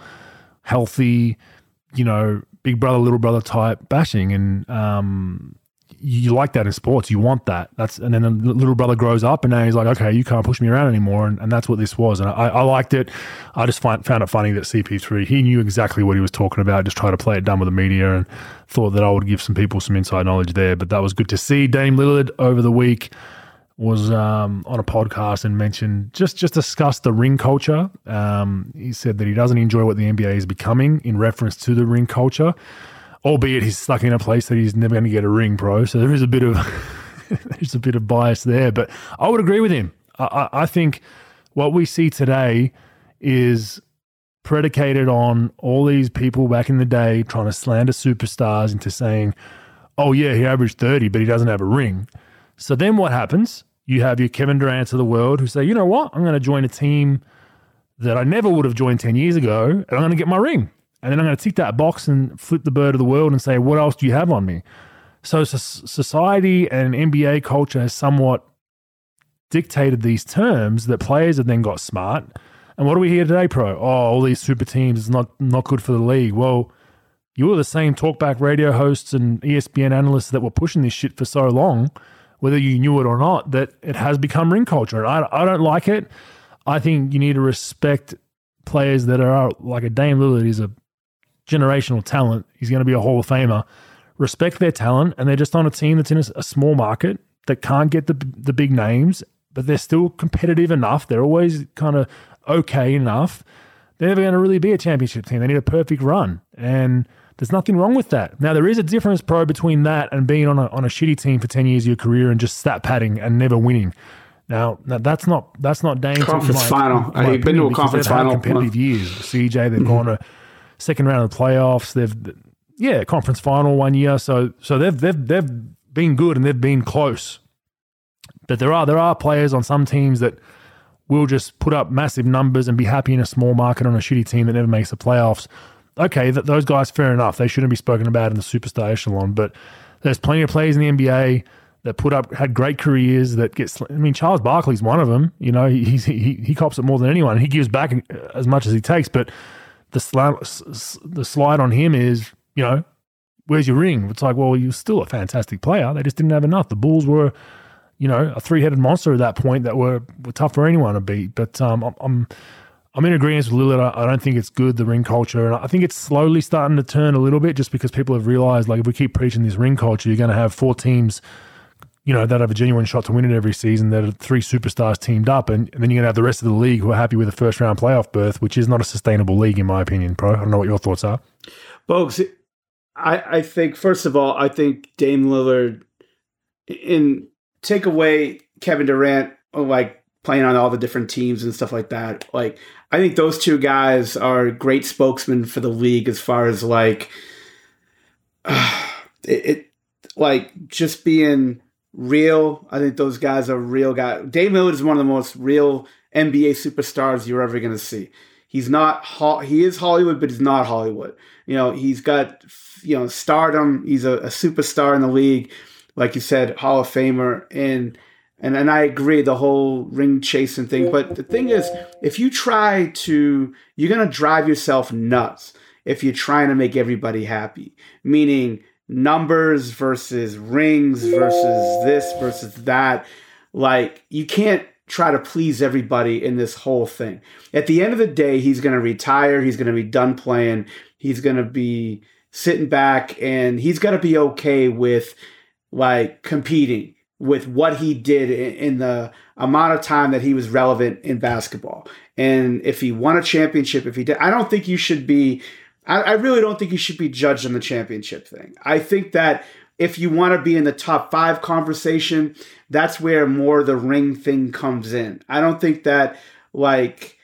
[SPEAKER 4] healthy, you know, big brother little brother type bashing, and um, you like that in sports. You want that. That's and then the little brother grows up, and now he's like, okay, you can't push me around anymore, and, and that's what this was. And I, I liked it. I just find, found it funny that CP3 he knew exactly what he was talking about. Just tried to play it dumb with the media, and thought that I would give some people some inside knowledge there. But that was good to see. Dame Lillard over the week was um, on a podcast and mentioned just just discussed the ring culture. Um, he said that he doesn't enjoy what the NBA is becoming in reference to the ring culture albeit he's stuck in a place that he's never going to get a ring pro. So there is a bit of there's a bit of bias there, but I would agree with him. I, I think what we see today is predicated on all these people back in the day trying to slander superstars into saying, "Oh yeah, he averaged thirty, but he doesn't have a ring." So then what happens? You have your Kevin Durant's of the world who say, "You know what? I'm going to join a team." That I never would have joined 10 years ago, and I'm going to get my ring. And then I'm going to tick that box and flip the bird of the world and say, what else do you have on me? So society and NBA culture has somewhat dictated these terms that players have then got smart. And what do we hear today, pro? Oh, all these super teams is not not good for the league. Well, you were the same talkback radio hosts and ESPN analysts that were pushing this shit for so long, whether you knew it or not, that it has become ring culture. I, I don't like it. I think you need to respect players that are like a Dame Lillard is a generational talent. He's going to be a Hall of Famer. Respect their talent, and they're just on a team that's in a, a small market that can't get the the big names, but they're still competitive enough. They're always kind of okay enough. They're never going to really be a championship team. They need a perfect run, and there's nothing wrong with that. Now there is a difference, pro, between that and being on a on a shitty team for ten years of your career and just stat padding and never winning. Now, now that's not that's not Dame.
[SPEAKER 5] Conference my, final. My I've been to a conference final.
[SPEAKER 4] competitive years. CJ, they've mm-hmm. gone to second round of the playoffs. They've yeah, conference final one year. So so they've they've they've been good and they've been close. But there are there are players on some teams that will just put up massive numbers and be happy in a small market on a shitty team that never makes the playoffs. Okay, that those guys fair enough. They shouldn't be spoken about in the superstar echelon, but there's plenty of players in the NBA that put up had great careers that gets. I mean, Charles Barkley's one of them. You know, he he he cops it more than anyone. He gives back as much as he takes, but the slide the slide on him is you know where's your ring? It's like, well, you're still a fantastic player. They just didn't have enough. The Bulls were, you know, a three headed monster at that point that were, were tough for anyone to beat. But um, I'm, I'm I'm in agreement with Lillard. I don't think it's good, the ring culture. And I think it's slowly starting to turn a little bit just because people have realized, like, if we keep preaching this ring culture, you're going to have four teams, you know, that have a genuine shot to win it every season, that three superstars teamed up. And, and then you're going to have the rest of the league who are happy with a first round playoff berth, which is not a sustainable league, in my opinion, Pro. I don't know what your thoughts are.
[SPEAKER 5] Bogues, I, I think first of all, I think Dame Lillard in take away Kevin Durant like playing on all the different teams and stuff like that. Like I think those two guys are great spokesmen for the league as far as like uh, it, it like just being real. I think those guys are real guys. Dame Lillard is one of the most real NBA superstars you're ever going to see. He's not he is Hollywood, but he's not Hollywood. You know, he's got you know stardom. He's a, a superstar in the league, like you said, Hall of Famer, and and and I agree the whole ring chasing thing. But the thing is, if you try to, you're gonna drive yourself nuts if you're trying to make everybody happy. Meaning numbers versus rings versus this versus that. Like you can't try to please everybody in this whole thing. At the end of the day, he's going to retire. He's going to be done playing. He's going to be sitting back and he's going to be okay with like competing with what he did in, the amount of time that he was relevant in basketball. And if he won a championship, if he did, I don't think you should be, I, I really don't think you should be judged on the championship thing. I think that if you want to be in the top five conversation, that's where more the ring thing comes in. I don't think that like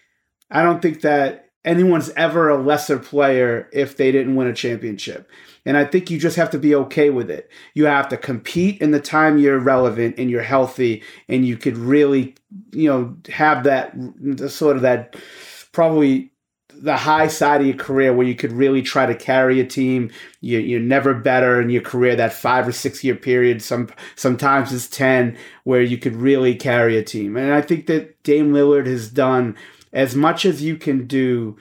[SPEAKER 5] I don't think that anyone's ever a lesser player if they didn't win a championship. And I think you just have to be okay with it. You have to compete in the time you're relevant and you're healthy and you could really, you know, have that sort of that probably the high side of your career where you could really try to carry a team. You, you're never better in your career. That five or six year period, some sometimes it's ten, where you could really carry a team. And I think that Dame Lillard has done as much as you can do.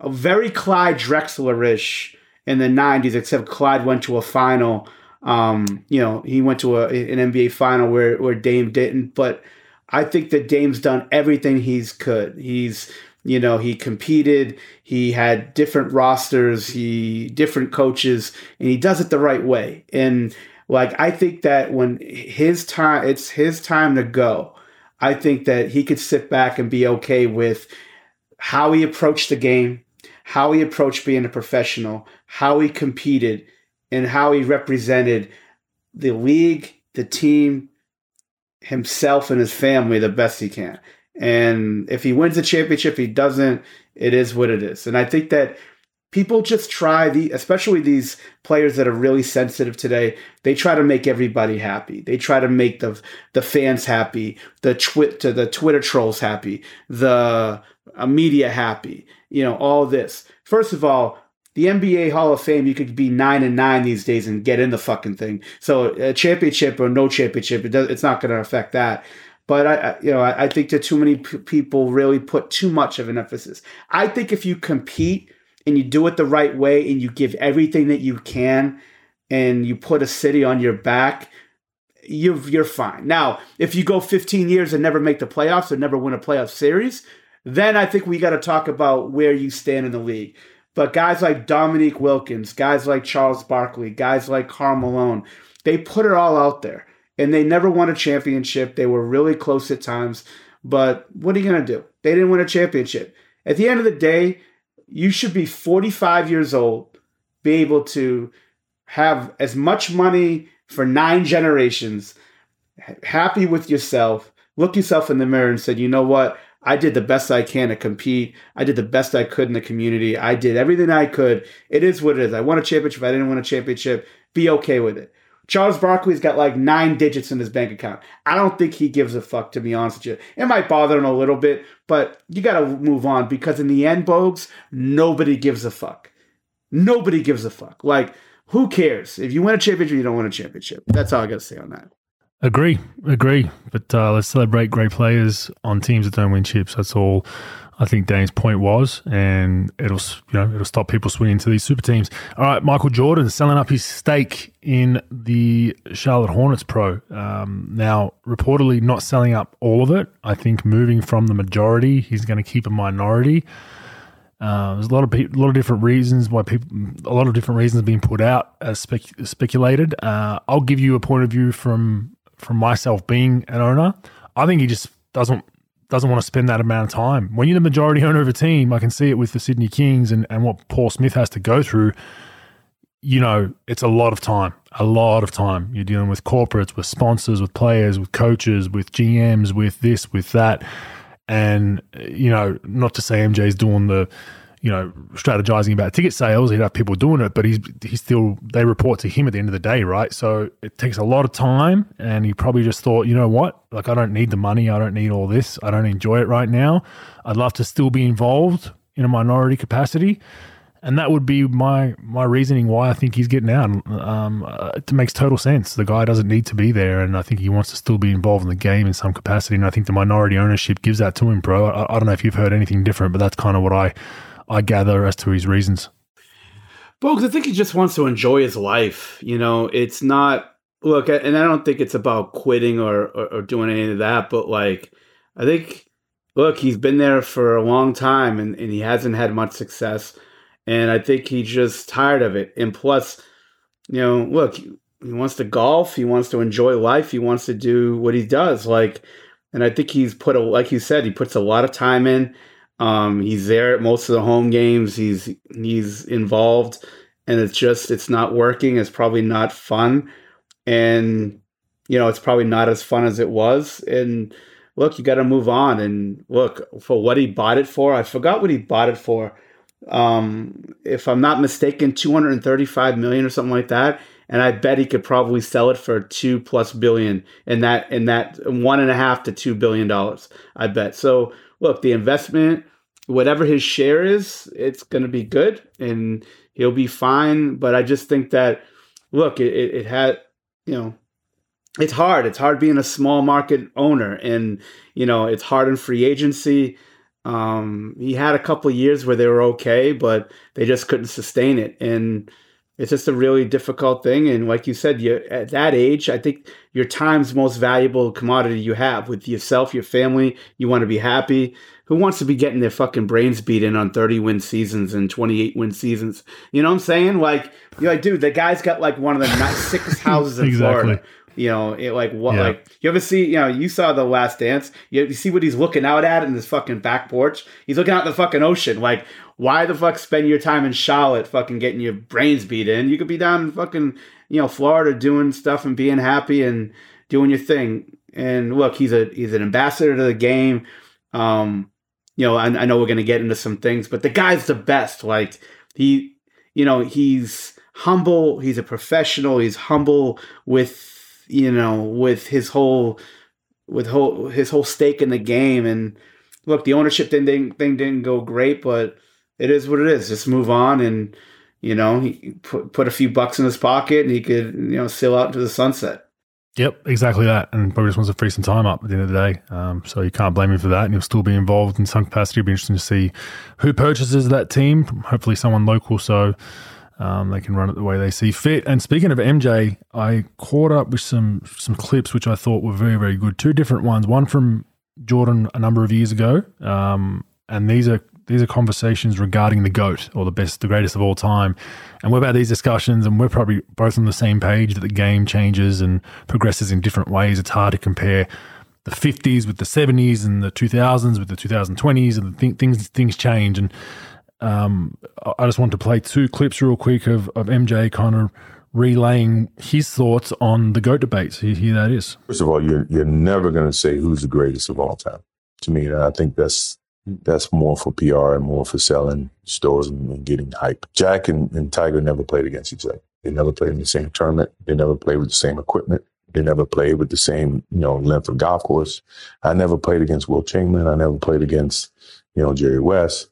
[SPEAKER 5] A very Clyde Drexler-ish in the '90s, except Clyde went to a final. Um, you know, he went to a, an NBA final where where Dame didn't, but. I think that Dame's done everything he's could. He's you know, he competed, he had different rosters, he different coaches, and he does it the right way. And like I think that when his time it's his time to go, I think that he could sit back and be okay with how he approached the game, how he approached being a professional, how he competed, and how he represented the league, the team, himself and his family the best he can. And if he wins the championship, he doesn't, it is what it is. And I think that people just try the especially these players that are really sensitive today they try to make everybody happy they try to make the the fans happy the twit to the twitter trolls happy the uh, media happy you know all this first of all the NBA Hall of Fame, you could be nine and nine these days and get in the fucking thing. So a championship or no championship, it does, it's not going to affect that. But I, you know, I, think that too many p- people really put too much of an emphasis. I think if you compete and you do it the right way and you give everything that you can, and you put a city on your back, you're you're fine. Now, if you go 15 years and never make the playoffs or never win a playoff series, then I think we got to talk about where you stand in the league. But guys like Dominique Wilkins, guys like Charles Barkley, guys like Karl Malone, they put it all out there and they never won a championship. They were really close at times, but what are you going to do? They didn't win a championship. At the end of the day, you should be 45 years old, be able to have as much money for nine generations, happy with yourself, look yourself in the mirror and said, you know what? I did the best I can to compete. I did the best I could in the community. I did everything I could. It is what it is. I won a championship. I didn't win a championship. Be okay with it. Charles Barkley's got like nine digits in his bank account. I don't think he gives a fuck, to be honest with you. It might bother him a little bit, but you got to move on because in the end, Bogues, nobody gives a fuck. Nobody gives a fuck. Like, who cares? If you win a championship, you don't win a championship. That's all I got to say on that.
[SPEAKER 4] Agree, agree. But uh, let's celebrate great players on teams that don't win chips. That's all. I think Dame's point was, and it'll you know it'll stop people swinging to these super teams. All right, Michael Jordan selling up his stake in the Charlotte Hornets pro. Um, now, reportedly, not selling up all of it. I think moving from the majority, he's going to keep a minority. Uh, there's a lot of pe- a lot of different reasons why people, a lot of different reasons being put out as spec- speculated. Uh, I'll give you a point of view from from myself being an owner. I think he just doesn't doesn't want to spend that amount of time. When you're the majority owner of a team, I can see it with the Sydney Kings and, and what Paul Smith has to go through. You know, it's a lot of time, a lot of time. You're dealing with corporates, with sponsors, with players, with coaches, with GMs, with this, with that. And, you know, not to say MJ's doing the, you know, strategizing about ticket sales. He'd have people doing it, but he's he's still they report to him at the end of the day, right? So it takes a lot of time, and he probably just thought, you know what, like I don't need the money, I don't need all this, I don't enjoy it right now. I'd love to still be involved in a minority capacity, and that would be my my reasoning why I think he's getting out. Um, it makes total sense. The guy doesn't need to be there, and I think he wants to still be involved in the game in some capacity. And I think the minority ownership gives that to him, bro. I, I don't know if you've heard anything different, but that's kind of what I I gather as to his reasons.
[SPEAKER 5] Well, I think he just wants to enjoy his life. You know, it's not look, and I don't think it's about quitting or, or, or doing any of that, but like, I think, look, he's been there for a long time and, and he hasn't had much success. And I think he's just tired of it. And plus, you know, look, he wants to golf, he wants to enjoy life, he wants to do what he does. Like, and I think he's put a, like you said, he puts a lot of time in um, he's there at most of the home games. He's he's involved, and it's just it's not working. It's probably not fun, and you know it's probably not as fun as it was. And look, you got to move on. And look for what he bought it for. I forgot what he bought it for. Um, if I'm not mistaken, 235 million or something like that. And I bet he could probably sell it for two plus billion in that in that one and a half to two billion dollars. I bet. So look, the investment, whatever his share is, it's going to be good and he'll be fine. But I just think that, look, it, it, it had, you know, it's hard. It's hard being a small market owner, and you know it's hard in free agency. Um, he had a couple years where they were okay, but they just couldn't sustain it, and it's just a really difficult thing. And like you said, you at that age, I think your time's most valuable commodity you have with yourself, your family. You want to be happy. Who wants to be getting their fucking brains beat in on 30 win seasons and 28 win seasons? You know what I'm saying? Like, you're like, dude, the guy's got like one of the sickest houses in exactly. Florida. You know, it, like what? Yeah. Like you ever see? You know, you saw the Last Dance. You, you see what he's looking out at in this fucking back porch. He's looking out the fucking ocean. Like, why the fuck spend your time in Charlotte, fucking getting your brains beat in? You could be down in fucking you know Florida doing stuff and being happy and doing your thing. And look, he's a he's an ambassador to the game. Um, you know, I, I know we're gonna get into some things, but the guy's the best. Like he, you know, he's humble. He's a professional. He's humble with you know, with his whole with whole his whole stake in the game. And look, the ownership thing thing, thing didn't go great, but it is what it is. Just move on and you know, he put put a few bucks in his pocket and he could, you know, sail out into the sunset.
[SPEAKER 4] Yep, exactly that. And probably just wants to free some time up at the end of the day. Um, so you can't blame him for that. And he'll still be involved in some capacity. It'll be interesting to see who purchases that team. Hopefully, someone local. So um, they can run it the way they see fit. And speaking of MJ, I caught up with some some clips which I thought were very very good. Two different ones. One from Jordan a number of years ago, um, and these are these are conversations regarding the goat or the best, the greatest of all time. And we've had these discussions, and we're probably both on the same page that the game changes and progresses in different ways. It's hard to compare the 50s with the 70s and the 2000s with the 2020s, and th- things things change and um, I just want to play two clips real quick of, of MJ kind of relaying his thoughts on the GOAT debates. Here, here that is.
[SPEAKER 3] First of all, you're, you're never going to say who's the greatest of all time. To me, I think that's that's more for PR and more for selling stores and, getting hype. Jack and, and Tiger never played against each other. They never played in the same tournament. They never played with the same equipment. They never played with the same, you know, length of golf course. I never played against Wilt Chamberlain. I never played against, you know, Jerry West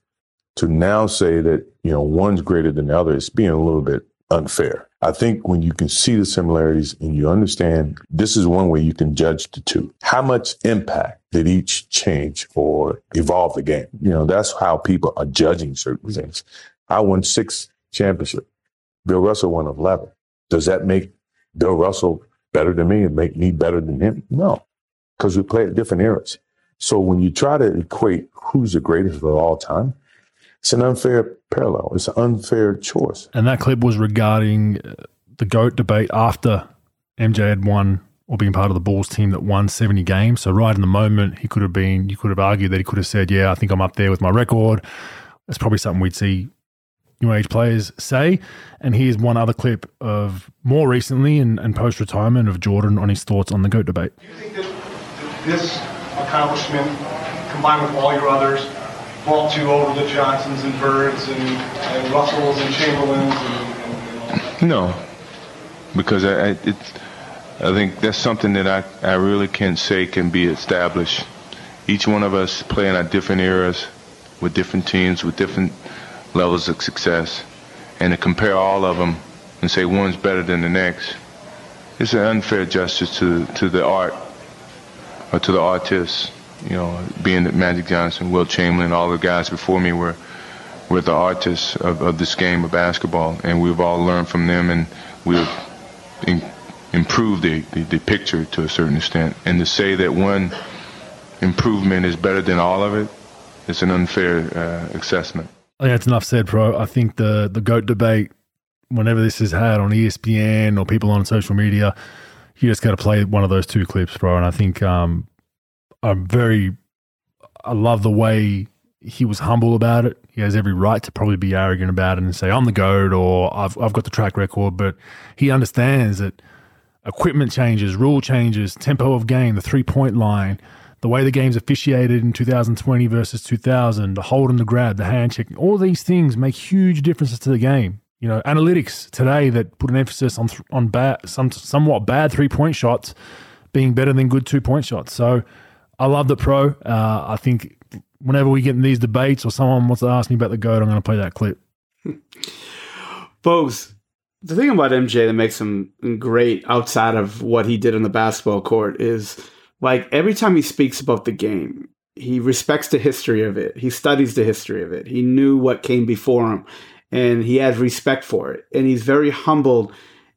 [SPEAKER 3] to now say that, you know, one's greater than the other is being a little bit unfair. I think when you can see the similarities and you understand this is one way you can judge the two. How much impact did each change or evolve the game? You know, that's how people are judging certain things. I won six championships. Bill Russell won 11. Does that make Bill Russell better than me and make me better than him? No, because we play at different eras. So when you try to equate who's the greatest of all time, it's an unfair parallel. It's an unfair choice.
[SPEAKER 4] And that clip was regarding uh, the GOAT debate after MJ had won or been part of the Bulls team that won 70 games. So right in the moment, he could have been, you could have argued that he could have said, yeah, I think I'm up there with my record. That's probably something we'd see new age players say. And here's one other clip of more recently and, and post retirement of Jordan on his thoughts on the GOAT debate.
[SPEAKER 6] Do you think that this accomplishment, combined with all your others, vault you over the Johnsons and Birds and, and Russells and Chamberlains and, and,
[SPEAKER 7] No, because I, I, it's, I think that's something that I, I really can't say can be established. Each one of us playing at different eras with different teams with different levels of success. And to compare all of them and say one's better than the next, it's an unfair justice to, to the art or to the artists. You know, being that Magic Johnson, Wilt Chamberlain, all the guys before me were were the artists of, of this game of basketball, and we've all learned from them, and we've in, improved the, the, the picture to a certain extent. And to say that one improvement is better than all of it, it's an unfair uh, assessment.
[SPEAKER 4] I think that's enough said, bro. I think the the goat debate, whenever this is had on ESPN or people on social media, you just got to play one of those two clips, bro. And I think um, I'm very, I love the way he was humble about it. He has every right to probably be arrogant about it and say I'm the goat or I've I've got the track record, but he understands that equipment changes, rule changes, tempo of game, the three point line the way the game's officiated in 2020 versus 2000, the hold and the grab, the hand checking, all these things make huge differences to the game. You know, analytics today that put an emphasis on on bad, some somewhat bad three point shots being better than good two point shots. So I love the pro. Uh, I think whenever we get in these debates or someone wants to ask me about the goat, I'm going to play that clip.
[SPEAKER 5] Folks, the thing about MJ that makes him great outside of what he did on the basketball court is like every time he speaks about the game, he respects the history of it. He studies the history of it. He knew what came before him and he has respect for it. And he's very humbled.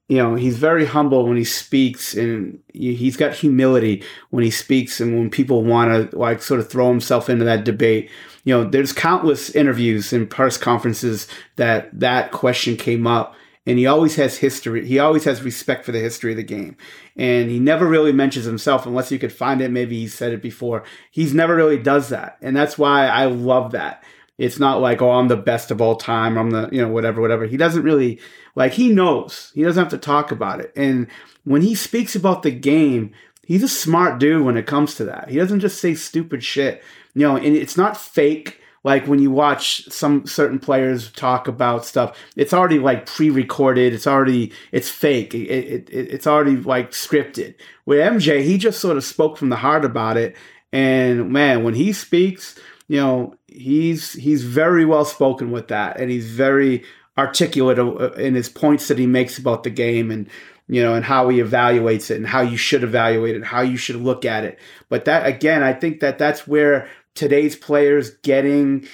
[SPEAKER 5] You know, he's very humble when he speaks and he's got humility when he speaks and when people want to like sort of throw himself into that debate. You know, there's countless interviews and press conferences that that question came up and he always has history. He always has respect for the history of the game, and he never really mentions himself unless you could find it. Maybe he said it before. He's never really does that, and that's why I love that. It's not like oh I'm the best of all time. I'm the you know whatever whatever. He doesn't really like he knows. He doesn't have to talk about it, and when he speaks about the game, he's a smart dude when it comes to that. He doesn't just say stupid shit. You know, and it's not fake like when you watch some certain players talk about stuff it's already like pre-recorded it's already it's fake it, it, it, it's already like scripted with mj he just sort of spoke from the heart about it and man when he speaks you know he's he's very well spoken with that and he's very articulate uh, uh, in his points that he makes about the game and you know, and how he evaluates it and how you should evaluate it, how you should look at it. But that again, I think that that's where today's players getting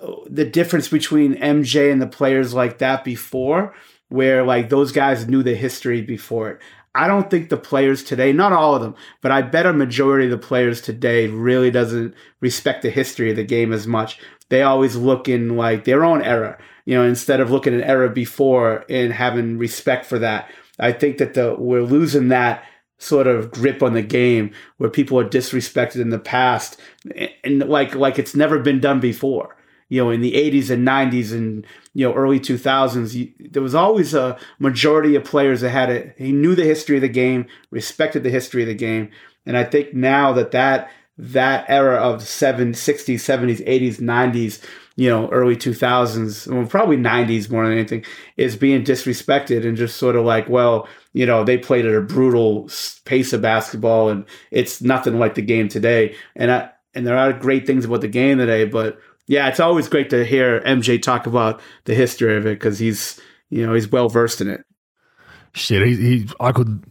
[SPEAKER 5] uh, the difference between MJ and the players like that before, where like those guys knew the history before it. I don't think the players today, not all of them, but I bet a majority of the players today really doesn't respect the history of the game as much. They always look in like their own era, you know, instead of looking at era before and having respect for that. I think that the we're losing that sort of grip on the game where people are disrespected in the past and like like it's never been done before. You know in the 80s and 90s and you know early 2000s you, there was always a majority of players that had it. He knew the history of the game respected the history of the game. And i think now that that that era of 7 60s 70s 80s 90s you know early 2000s well probably 90s more than anything is being disrespected and just sort of like well you know they played at a brutal pace of basketball and it's nothing like the game today and I, and there are great things about the game today but yeah it's always great to hear mj talk about the history of it because he's you know he's well versed in it
[SPEAKER 4] shit, he, he I could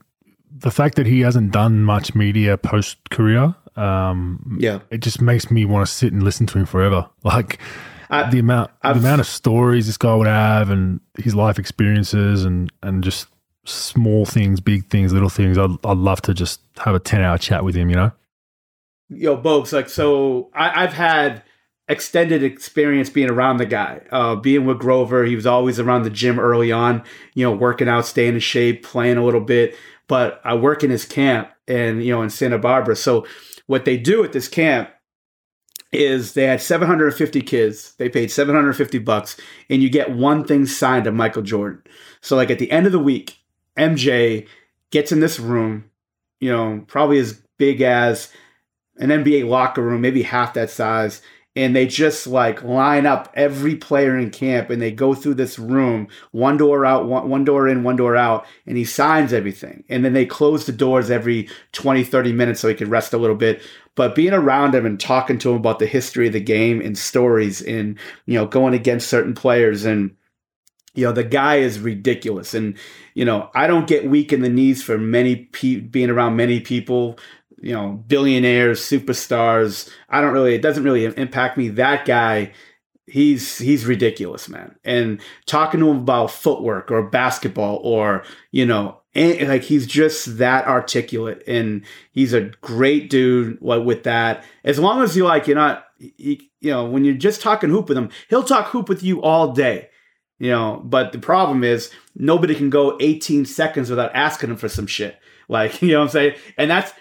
[SPEAKER 4] the fact that he hasn't done much media post career, um,
[SPEAKER 5] Yeah.
[SPEAKER 4] it just makes me want to sit and listen to him forever. Like
[SPEAKER 5] I-
[SPEAKER 4] the amount
[SPEAKER 5] I've-
[SPEAKER 4] the amount of stories this guy would have, and his life experiences, and and just small things, big things, little things. I'd I'd love to just have a ten hour chat with him. You know.
[SPEAKER 5] Yo, Bogues, like so I, I've had extended experience being around the guy. Uh being with Grover, he was always around the gym early on, you know, working out, staying in shape, playing a little bit. But I work in his camp and you know in Santa Barbara. So what they do at this camp is they had 750 kids. They paid 750 bucks, and you get one thing signed of Michael Jordan. So like at the end of the week, MJ gets in this room, you know, probably as big as an NBA locker room, maybe half that size. And they just like line up every player in camp and they go through this room, one door out, one, one door in, one door out, and he signs everything. And then they close the doors every 20, 30 minutes so he can rest a little bit. But being around him and talking to him about the history of the game and stories and, you know, going against certain players and, you know, the guy is ridiculous. And, you know, I don't get weak in the knees for many being around many people, you know, billionaires, superstars. I don't really, it doesn't really impact me. That guy, he's he's ridiculous, man. And talking to him about footwork or basketball or, you know, and, like he's just that articulate and he's a great dude like, with that. As long as you like, you're not, he, you know, when you're just talking hoop with him, he'll talk hoop with you all day you know but the problem is nobody can go 18 seconds without asking him for some shit like you know what i'm saying and that's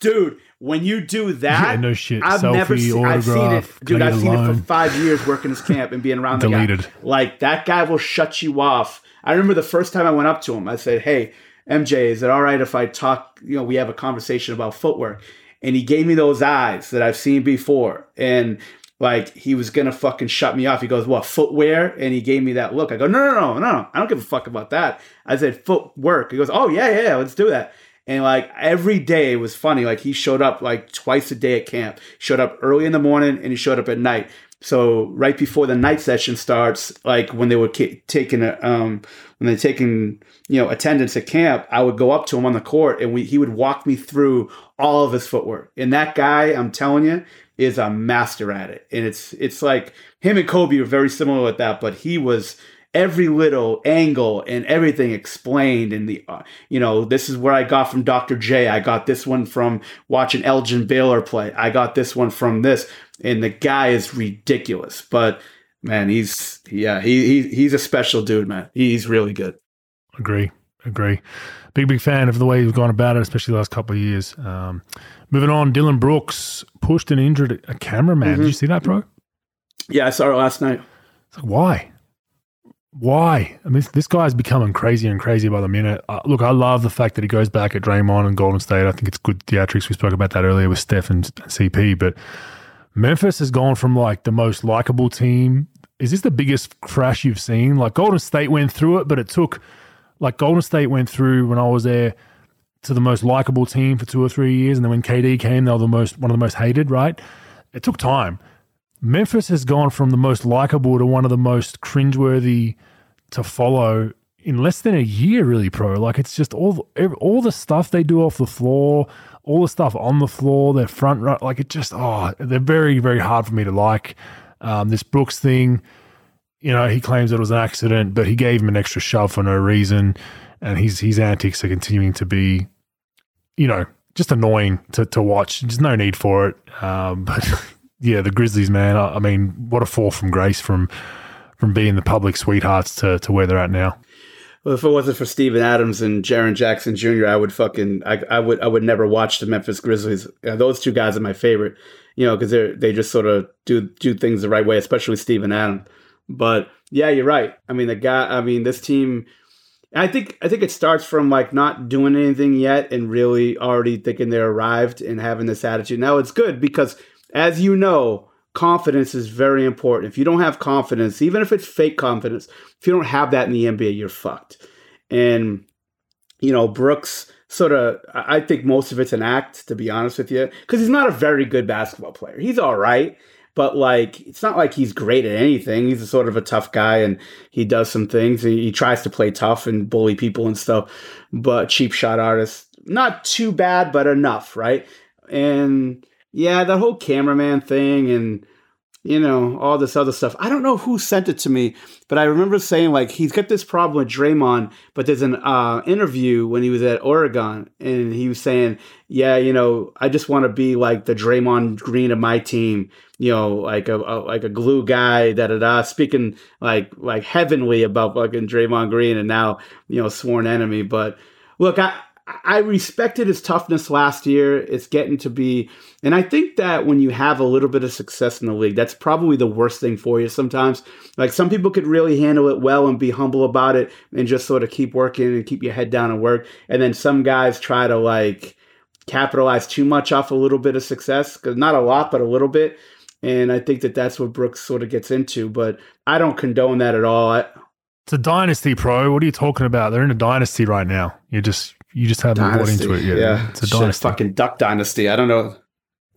[SPEAKER 5] dude when you do that
[SPEAKER 4] Yeah, no shit.
[SPEAKER 5] i've
[SPEAKER 4] Selfie,
[SPEAKER 5] never seen i've seen it dude i've seen it for five years working his camp and being around the
[SPEAKER 4] Deleted.
[SPEAKER 5] guy like that guy will shut you off i remember the first time i went up to him i said hey mj is it all right if i talk you know we have a conversation about footwork and he gave me those eyes that i've seen before and like he was gonna fucking shut me off. He goes, "What footwear?" And he gave me that look. I go, "No, no, no, no, no. I don't give a fuck about that." I said, "Footwork." He goes, "Oh yeah, yeah, let's do that." And like every day it was funny. Like he showed up like twice a day at camp. Showed up early in the morning and he showed up at night. So right before the night session starts, like when they were ki- taking a, um when they're taking you know attendance at camp, I would go up to him on the court and we he would walk me through all of his footwork. And that guy, I'm telling you, is a master at it. And it's it's like him and Kobe are very similar with that, but he was every little angle and everything explained and the uh, you know this is where I got from Dr. J. I got this one from watching Elgin Baylor play. I got this one from this and the guy is ridiculous. But man, he's yeah, he, he he's a special dude, man. He's really good.
[SPEAKER 4] Agree. Agree. Big, big fan of the way he's gone about it, especially the last couple of years. Um, moving on, Dillon Brooks pushed and injured a cameraman.
[SPEAKER 5] Mm-hmm.
[SPEAKER 4] Did you see that, bro?
[SPEAKER 5] Yeah, I saw it last night.
[SPEAKER 4] It's like, why? Why? I mean, this, this guy's becoming crazier and crazier by the minute. Uh, look, I love the fact that he goes back at Draymond and Golden State. I think it's good theatrics. We spoke about that earlier with Steph and CP. But Memphis has gone from like the most likable team. Is this the biggest crash you've seen? Like Golden State went through it, but it took like Golden State went through when I was there to the most likable team for two or three years, and then when KD came, they were the most one of the most hated. Right? It took time. Memphis has gone from the most likable to one of the most cringeworthy to follow in less than a year, really, pro. Like it's just all all the stuff they do off the floor, all the stuff on the floor, their front run, like it just oh, they're very very hard for me to like. Um, this Brooks thing, you know, he claims it was an accident, but he gave him an extra shove for no reason, and his his antics are continuing to be, you know, just annoying to to watch. There's no need for it, um, but. Yeah, the Grizzlies, man. I, I mean, what a fall from grace from from being the public sweethearts to, to where they're at now.
[SPEAKER 5] Well, if it wasn't for Steven Adams and Jaren Jackson Jr., I would fucking I, I would I would never watch the Memphis Grizzlies. Uh, those two guys are my favorite, you know, because they they just sort of do do things the right way, especially Steven Adams. But yeah, you're right. I mean, the guy. I mean, this team. I think I think it starts from like not doing anything yet and really already thinking they're arrived and having this attitude. Now it's good because, as you know, confidence is very important. If you don't have confidence, even if it's fake confidence, if you don't have that in the NBA, you're fucked. And you know, Brooks sort of I think most of it's an act, to be honest with you, because he's not a very good basketball player. He's all right, but like it's not like he's great at anything. He's a sort of a tough guy and he does some things. He, he tries to play tough and bully people and stuff, but cheap shot artist, not too bad, but enough, right? And yeah, the whole cameraman thing and you know, all this other stuff. I don't know who sent it to me, but I remember saying like he's got this problem with Draymond. But there's an uh, interview when he was at Oregon, and he was saying, "Yeah, you know, I just want to be like the Draymond Green of my team. You know, like a, a like a glue guy." Da da da. Speaking like like heavenly about fucking Draymond Green, and now you know sworn enemy. But look, I I respected his toughness last year. It's getting to be, and I think that when you have a little bit of success in the league, that's probably the worst thing for you sometimes. Like some people could really handle it well and be humble about it and just sort of keep working and keep your head down and work. And then some guys try to like capitalize too much off a little bit of success, because not a lot, but a little bit. And I think that that's what Brooks sort of gets into, but I don't condone that at all. I,
[SPEAKER 4] it's a dynasty, pro. What are you talking about? They're in a dynasty right now. You just you just haven't bought into it yet. Yeah, it's a
[SPEAKER 5] Shit,
[SPEAKER 4] dynasty.
[SPEAKER 5] Fucking duck dynasty. I don't know.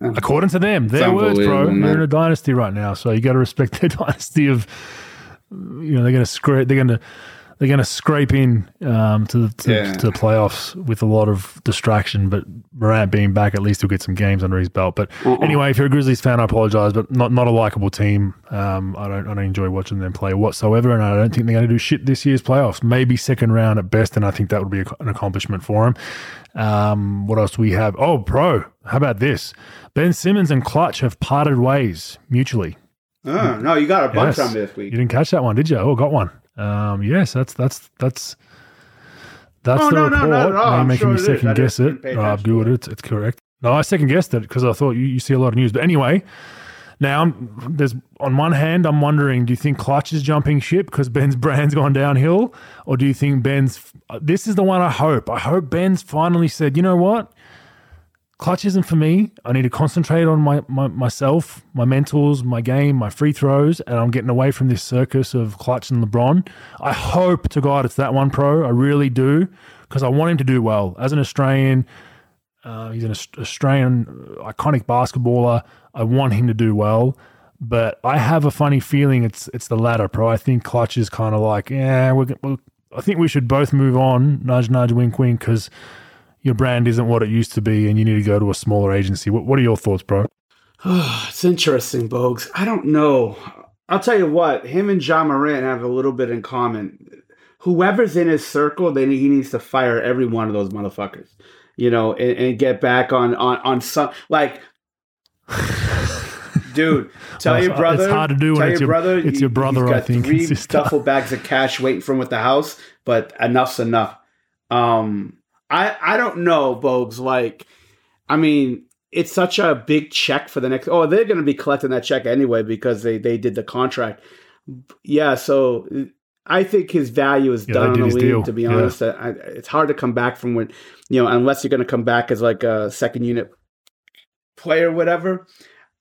[SPEAKER 4] According to them, their words, bro. They're in a dynasty right now, so you got to respect their dynasty of. You know, they're going to scrape. They're going to they're going to scrape in um, to, the, to, yeah. to, the playoffs with a lot of distraction. But Morant being back, at least he'll get some games under his belt. But uh-uh. anyway, if you're a Grizzlies fan, I apologize, but not not a likable team. Um, I don't I don't enjoy watching them play whatsoever, and I don't think they're going to do shit this year's playoffs. Maybe second round at best, and I think that would be an accomplishment for them. Um, what else do we have? Oh, pro. How about this? Ben Simmons and Klutch have parted ways mutually.
[SPEAKER 5] Oh, no, you got a bunch yes. on this week.
[SPEAKER 4] You didn't catch that one, did you? Oh, got one. Um, yes, that's that's that's that's oh, the no, report. No, no, no. Now making sure me second guess it. Uh, good, it's, it's correct. No, I second guessed it because I thought you, you see a lot of news. But anyway, now I'm, there's on one hand, I'm wondering, do you think Klutch is jumping ship because Ben's brand's gone downhill, or do you think Ben's? This is the one I hope. I hope Ben's finally said, you know what, Klutch isn't for me. I need to concentrate on my, my myself, my mentals, my game, my free throws, and I'm getting away from this circus of Klutch and LeBron. I hope to God it's that one pro. I really do because I want him to do well. As an Australian, uh, he's an Australian iconic basketballer. I want him to do well, but I have a funny feeling it's it's the latter, pro. I think Klutch is kind of like, yeah, we're, we're, I think we should both move on. Nudge, nudge, wink, wink, because your brand isn't what it used to be and you need to go to a smaller agency. What, what are your thoughts, bro?
[SPEAKER 5] it's interesting, Bogues. I don't know. I'll tell you what, him and Ja Morant have a little bit in common. Whoever's in his circle, then he needs to fire every one of those motherfuckers, you know, and, and get back on on on some like. Dude, tell well, your brother.
[SPEAKER 4] It's hard to do when it's your brother. It's your brother.
[SPEAKER 5] He's got
[SPEAKER 4] I think
[SPEAKER 5] three duffel bags of cash waiting for him at the house, but enough's enough. Um, I I don't know, Bogues. Like, I mean, it's such a big check for the next. Oh, they're going to be collecting that check anyway because they they did the contract. Yeah, so I think his value is yeah, done in the league. Deal. To be honest, yeah. I, it's hard to come back from when you know unless you're going to come back as like a second unit player, whatever.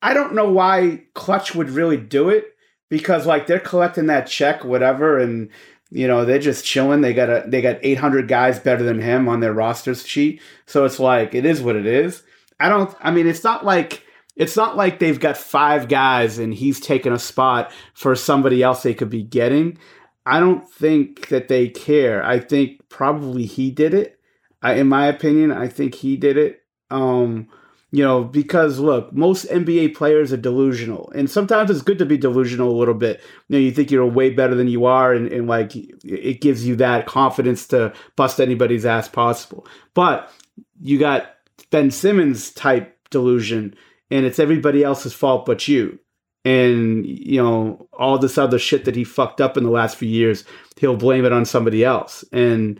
[SPEAKER 5] I don't know why Klutch would really do it because like they're collecting that check, whatever, and you know, they're just chilling. They got a they got 800 guys better than him on their rosters sheet. So it's like it is what it is. I don't. I mean, it's not like it's not like they've got five guys and he's taking a spot for somebody else they could be getting. I don't think that they care. I think probably he did it. I, in my opinion, I think he did it. Um, you know, because look, most NBA players are delusional, and sometimes it's good to be delusional a little bit. You know, you think you're way better than you are, and, and like it gives you that confidence to bust anybody's ass possible. But you got Ben Simmons type delusion, and it's everybody else's fault but you. And you know all this other shit that he fucked up in the last few years, he'll blame it on somebody else, and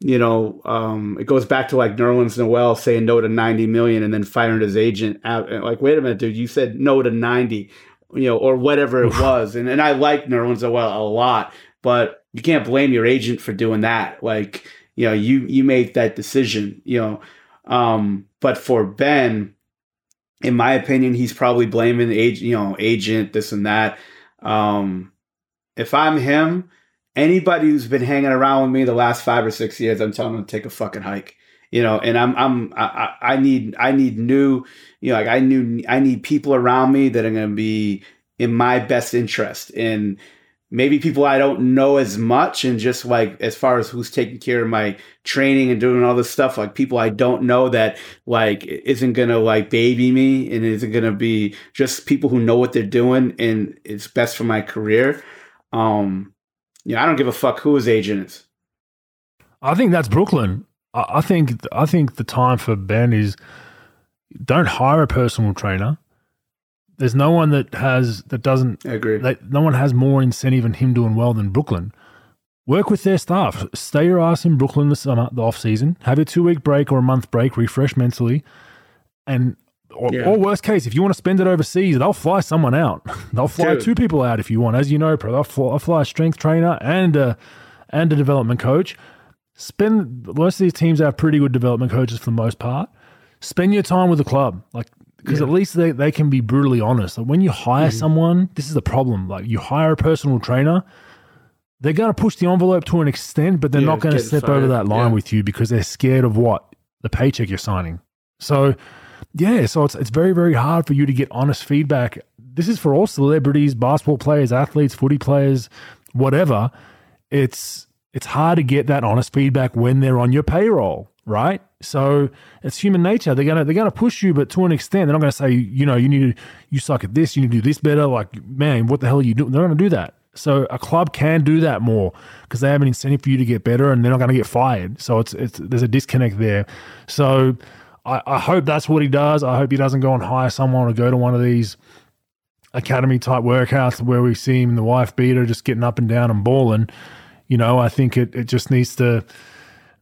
[SPEAKER 5] you know, um, it goes back to like Nerlens Noel saying no to 90 million and then firing his agent out. Like, wait a minute, dude, you said no to 90, you know, or whatever it was. And, and I like Nerlens Noel a lot, but you can't blame your agent for doing that. Like, you know, you, you made that decision, you know. Um, but for Ben, in my opinion, he's probably blaming the agent, you know, agent, this and that. Um, if I'm him, anybody who's been hanging around with me the last five or six years, I'm telling them to take a fucking hike. you know, and I'm I'm I, I need I need new, you know, like I knew I need people around me that are going to be in my best interest and maybe people I don't know as much and just like as far as who's taking care of my training and doing all this stuff like people I don't know that like isn't going to like baby me and isn't going to be just people who know what they're doing and it's best for my career um you know I don't give a fuck who his agent is
[SPEAKER 4] I think that's Brooklyn. I, I think I think the time for Ben is don't hire a personal trainer. There's no one that has that doesn't.
[SPEAKER 5] I agree.
[SPEAKER 4] That no one has more incentive in him doing well than Brooklyn. Work with their staff. Stay your ass in Brooklyn the summer, the off season. Have a two week break or a month break. Refresh mentally, and or,
[SPEAKER 5] Yeah.
[SPEAKER 4] or worst case, if you want to spend it overseas, they'll fly someone out. They'll fly
[SPEAKER 5] Dude.
[SPEAKER 4] two people out if you want. As you know, pro, they'll fly, fly a strength trainer and a and a development coach. Spend most of these teams have pretty good development coaches for the most part. Spend your time with the club, like because at least they, they can be brutally honest. Like when you hire
[SPEAKER 5] Mm-hmm.
[SPEAKER 4] someone, this is the problem. Like you hire a personal trainer, they're going to push the envelope to an extent, but they're
[SPEAKER 5] Yeah,
[SPEAKER 4] not going to step
[SPEAKER 5] fired.
[SPEAKER 4] over that line
[SPEAKER 5] Yeah.
[SPEAKER 4] with you because they're scared of what the paycheck you're signing. So, yeah, so it's it's very very hard for you to get honest feedback. This is for all celebrities, basketball players, athletes, footy players, whatever. It's it's hard to get that honest feedback when they're on your payroll, right? So it's human nature. They're gonna they're gonna push you, but to an extent, they're not gonna say, you know, you need to you suck at this, you need to do this better. Like, man, what the hell are you doing? They're gonna do that. So a club can do that more because they have an incentive for you to get better, and they're not to get fired. So it's it's there's a disconnect there. So I, I hope that's what he does. I hope he doesn't go and hire someone or go to one of these academy type workouts where we see him in the wife beater just getting up and down and balling. You know, I think it, it just needs to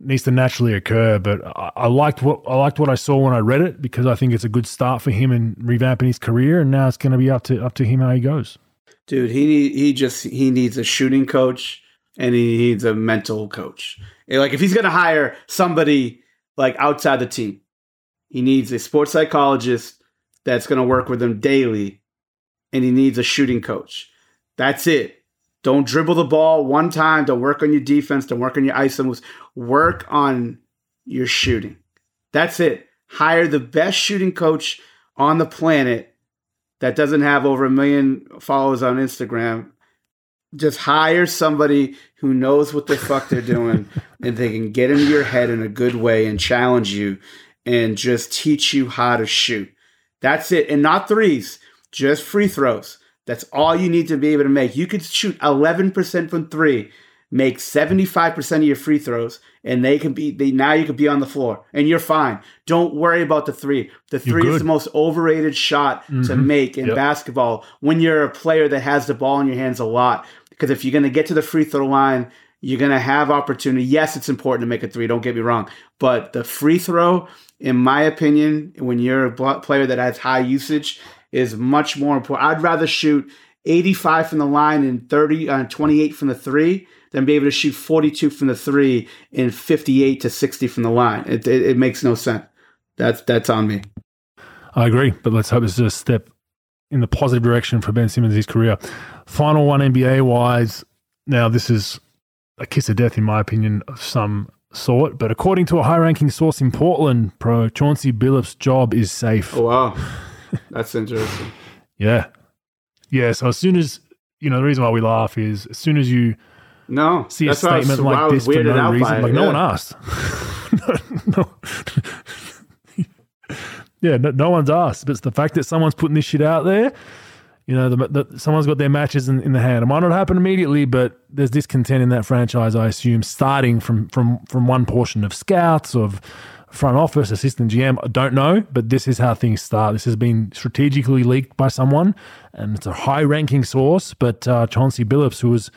[SPEAKER 4] needs to naturally occur. But I, I liked what I liked what I saw when I read it because I think it's a good start for him in revamping his career. And now it's going to be up to up to him how he goes.
[SPEAKER 5] Dude, he he just he needs a shooting coach and he needs a mental coach. Like if he's gonna hire somebody like outside the team, he needs a sports psychologist that's gonna work with him daily, and he needs a shooting coach. That's it. Don't dribble the ball one time. Don't work on your defense. Don't work on your iso moves. Work on your shooting. That's it. Hire the best shooting coach on the planet that doesn't have over a million followers on Instagram, just hire somebody who knows what the fuck they're doing and they can get into your head in a good way and challenge you and just teach you how to shoot. That's it. And not threes, just free throws. That's all you need to be able to make. You could shoot 11% from three, make 75% of your free throws, and they can be they now you could be on the floor and you're fine. Don't worry about the three. The three is the most overrated shot to
[SPEAKER 4] Mhm.
[SPEAKER 5] make in
[SPEAKER 4] Yep.
[SPEAKER 5] basketball when you're a player that has the ball in your hands a lot. Because if you're going to get to the free throw line, you're going to have opportunity. Yes, it's important to make a three, don't get me wrong. But the free throw, in my opinion, when you're a player that has high usage, is much more important. I'd rather shoot 85 from the line and 30, uh, 28 from the three than be able to shoot 42 from the three and 58 to 60 from the line. It, it, it makes no sense. That's that's on me.
[SPEAKER 4] I agree, but let's hope it's a step in the positive direction for Ben Simmons' career. Final one NBA wise. Now, this is a kiss of death, in my opinion, of some sort, but according to a high ranking source in Portland, pro Chauncey Billups' job is safe.
[SPEAKER 5] Oh wow, that's interesting.
[SPEAKER 4] Yeah. Yeah. So, as soon as, you know, the reason why we laugh is as soon as you
[SPEAKER 5] No,
[SPEAKER 4] see a
[SPEAKER 5] I was-
[SPEAKER 4] statement like this for no reason, like no one asked. no, no. yeah, no, no one's asked. But it's the fact that someone's putting this shit out there, you know, the, the, someone's got their matches in, in the hand. It might not happen immediately, but there's discontent in that franchise, I assume, starting from from from one portion of scouts, of front office, assistant GM. I don't know, but this is how things start. This has been strategically leaked by someone, and it's a high ranking source. But uh, Chauncey Billups, who was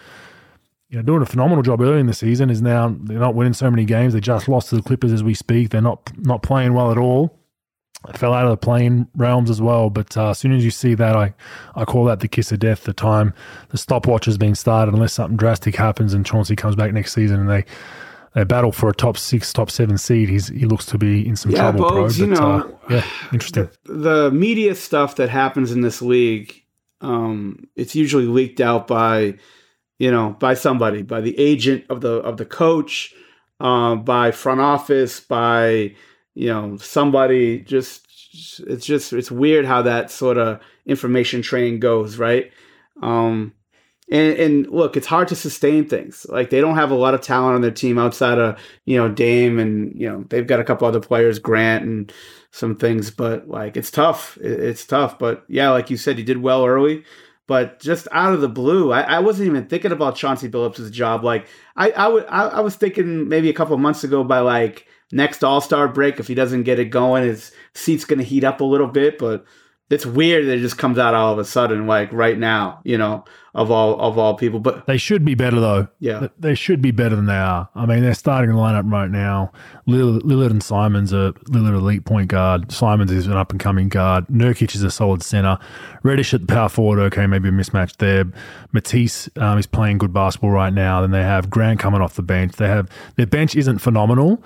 [SPEAKER 4] you know, doing a phenomenal job early in the season is now they're not winning so many games. They just lost to the Clippers as we speak. They're not not playing well at all. They fell out of the playing realms as well. But uh, as soon as you see that, I I call that the kiss of death. The time the stopwatch has been started, unless something drastic happens and Chauncey comes back next season and they they battle for a top six, top seven seed. He's he looks to be in some
[SPEAKER 5] Yeah,
[SPEAKER 4] trouble, bro.
[SPEAKER 5] Bogues, you
[SPEAKER 4] But,
[SPEAKER 5] know,
[SPEAKER 4] uh, yeah, interesting.
[SPEAKER 5] the media stuff that happens in this league, um, it's usually leaked out by, you know, by somebody, by the agent of the of the coach, uh, by front office, by you know somebody. Just it's just it's weird how that sort of information train goes, right? Um, and, and look, it's hard to sustain things. Like they don't have a lot of talent on their team outside of you know Dame, and you know they've got a couple other players, Grant and some things. But like it's tough. It's tough. But yeah, like you said, he did well early. But just out of the blue, I, I wasn't even thinking about Chauncey Billups' job. Like I, I, would, I was thinking maybe a couple months ago by like next All Star break, if he doesn't get it going, his seat's going to heat up a little bit. But it's weird that it just comes out all of a sudden, like right now, you know, of all of all people. But
[SPEAKER 4] they should be better though.
[SPEAKER 5] Yeah,
[SPEAKER 4] they should be better than they are. I mean, they're starting the lineup right now. Lillard, Lillard and Simons are Lillard elite point guard. Simons is an up and coming guard. Nurkic is a solid center. Reddish at the power forward. Okay, maybe a mismatch there. Matisse um, is playing good basketball right now. Then they have Grant coming off the bench. They have their bench isn't phenomenal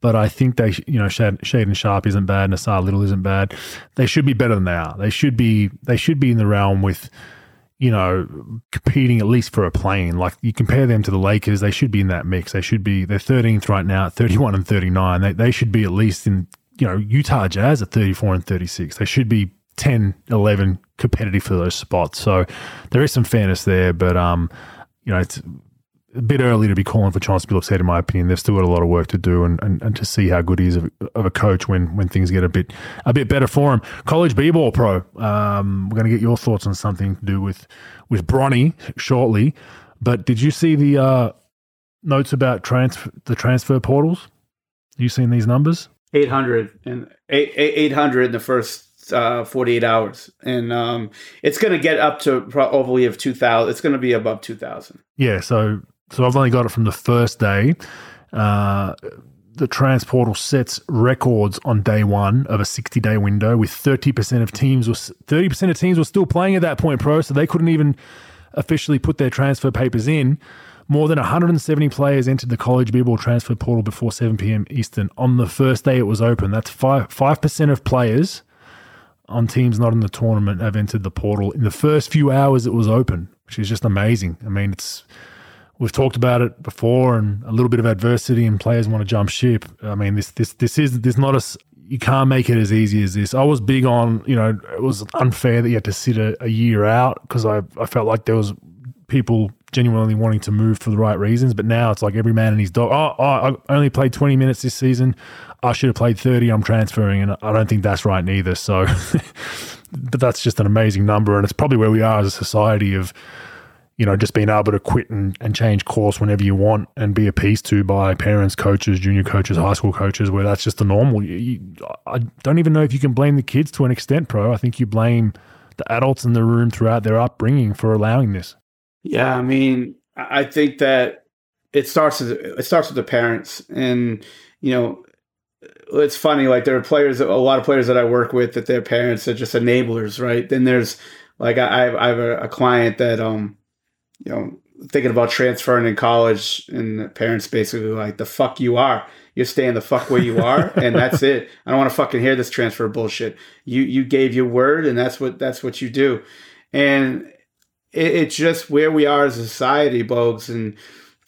[SPEAKER 4] but I think they, you know, Shaedon Sharpe isn't bad, Nassir Little isn't bad. They should be better than they are. They should be, they should be in the realm with, you know, competing at least for a plane. Like you compare them to the Lakers, they should be in that mix. They should be, they're 13th right now at 31 and 39. They, they should be at least in, you know, Utah Jazz at 34 and 36. They should be 10, 11 competitive for those spots. So there is some fairness there, but, um, you know, it's a bit early to be calling for Chauncey Billups head, in my opinion. They've still got a lot of work to do, and, and, and to see how good he is of, of, a coach when when things get a bit a bit better for him. College b-ball pro. Um, we're going to get your thoughts on something to do with with Bronny shortly. But did you see the uh, notes about transfer the transfer portals? You seen these numbers?
[SPEAKER 5] Eight hundred and eight hundred in the first uh, 48 hours. And um, it's going to get up to probably of 2,000. It's going to be above 2,000.
[SPEAKER 4] Yeah. So so I've only got it from the first day. Uh, the transfer portal sets records on day one of a 60 day window with 30% of teams was 30% of teams were still playing at that point pro so they couldn't even officially put their transfer papers in. More than 170 players entered the college b-ball transfer portal before 7 p.m eastern. On the first day it was open that's 5 5% of players on teams not in the tournament have entered the portal. In the first few hours it was open which is just amazing. I mean it's we've talked about it before, and a little bit of adversity, and players want to jump ship. I mean, this this this is this not a you can't make it as easy as this. I was big on you know it was unfair that you had to sit a, a year out because I I felt like there was people genuinely wanting to move for the right reasons, but now it's like every man and his dog. Oh, oh I only played twenty minutes this season. I should have played thirty. I'm transferring, and I don't think that's right neither. So, but that's just an amazing number, and it's probably where we are as a society of you know, just being able to quit and, and change course whenever you want and be appeased to by parents, coaches, junior coaches, high school coaches, where that's just the normal. You, you, I don't even know if you can blame the kids to an extent, pro. I think you blame the adults in the room throughout their upbringing for allowing this.
[SPEAKER 5] Yeah, I mean, I think that it starts with, it starts with the parents, and you know, it's funny. Like there are players, a lot of players that I work with, that their parents are just enablers, right? Then there's like I, I have a, a client that um you know, thinking about transferring in college, and parents basically like, the fuck you are. You're staying the fuck where you are, and that's it. I don't want to fucking hear this transfer bullshit. You you gave your word, and that's what that's what you do. And it, it's just where we are as a society, Bogues, and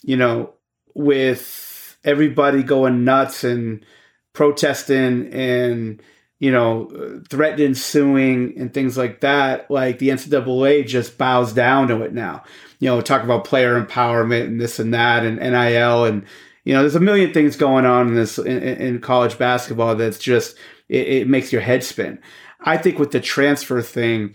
[SPEAKER 5] you know, with everybody going nuts and protesting and you know, threatening suing and things like that, like the NCAA just bows down to it now. You know, talk about player empowerment and this and that and NIL and you know, there's a million things going on in this in, in college basketball that's just it, it makes your head spin. I think with the transfer thing,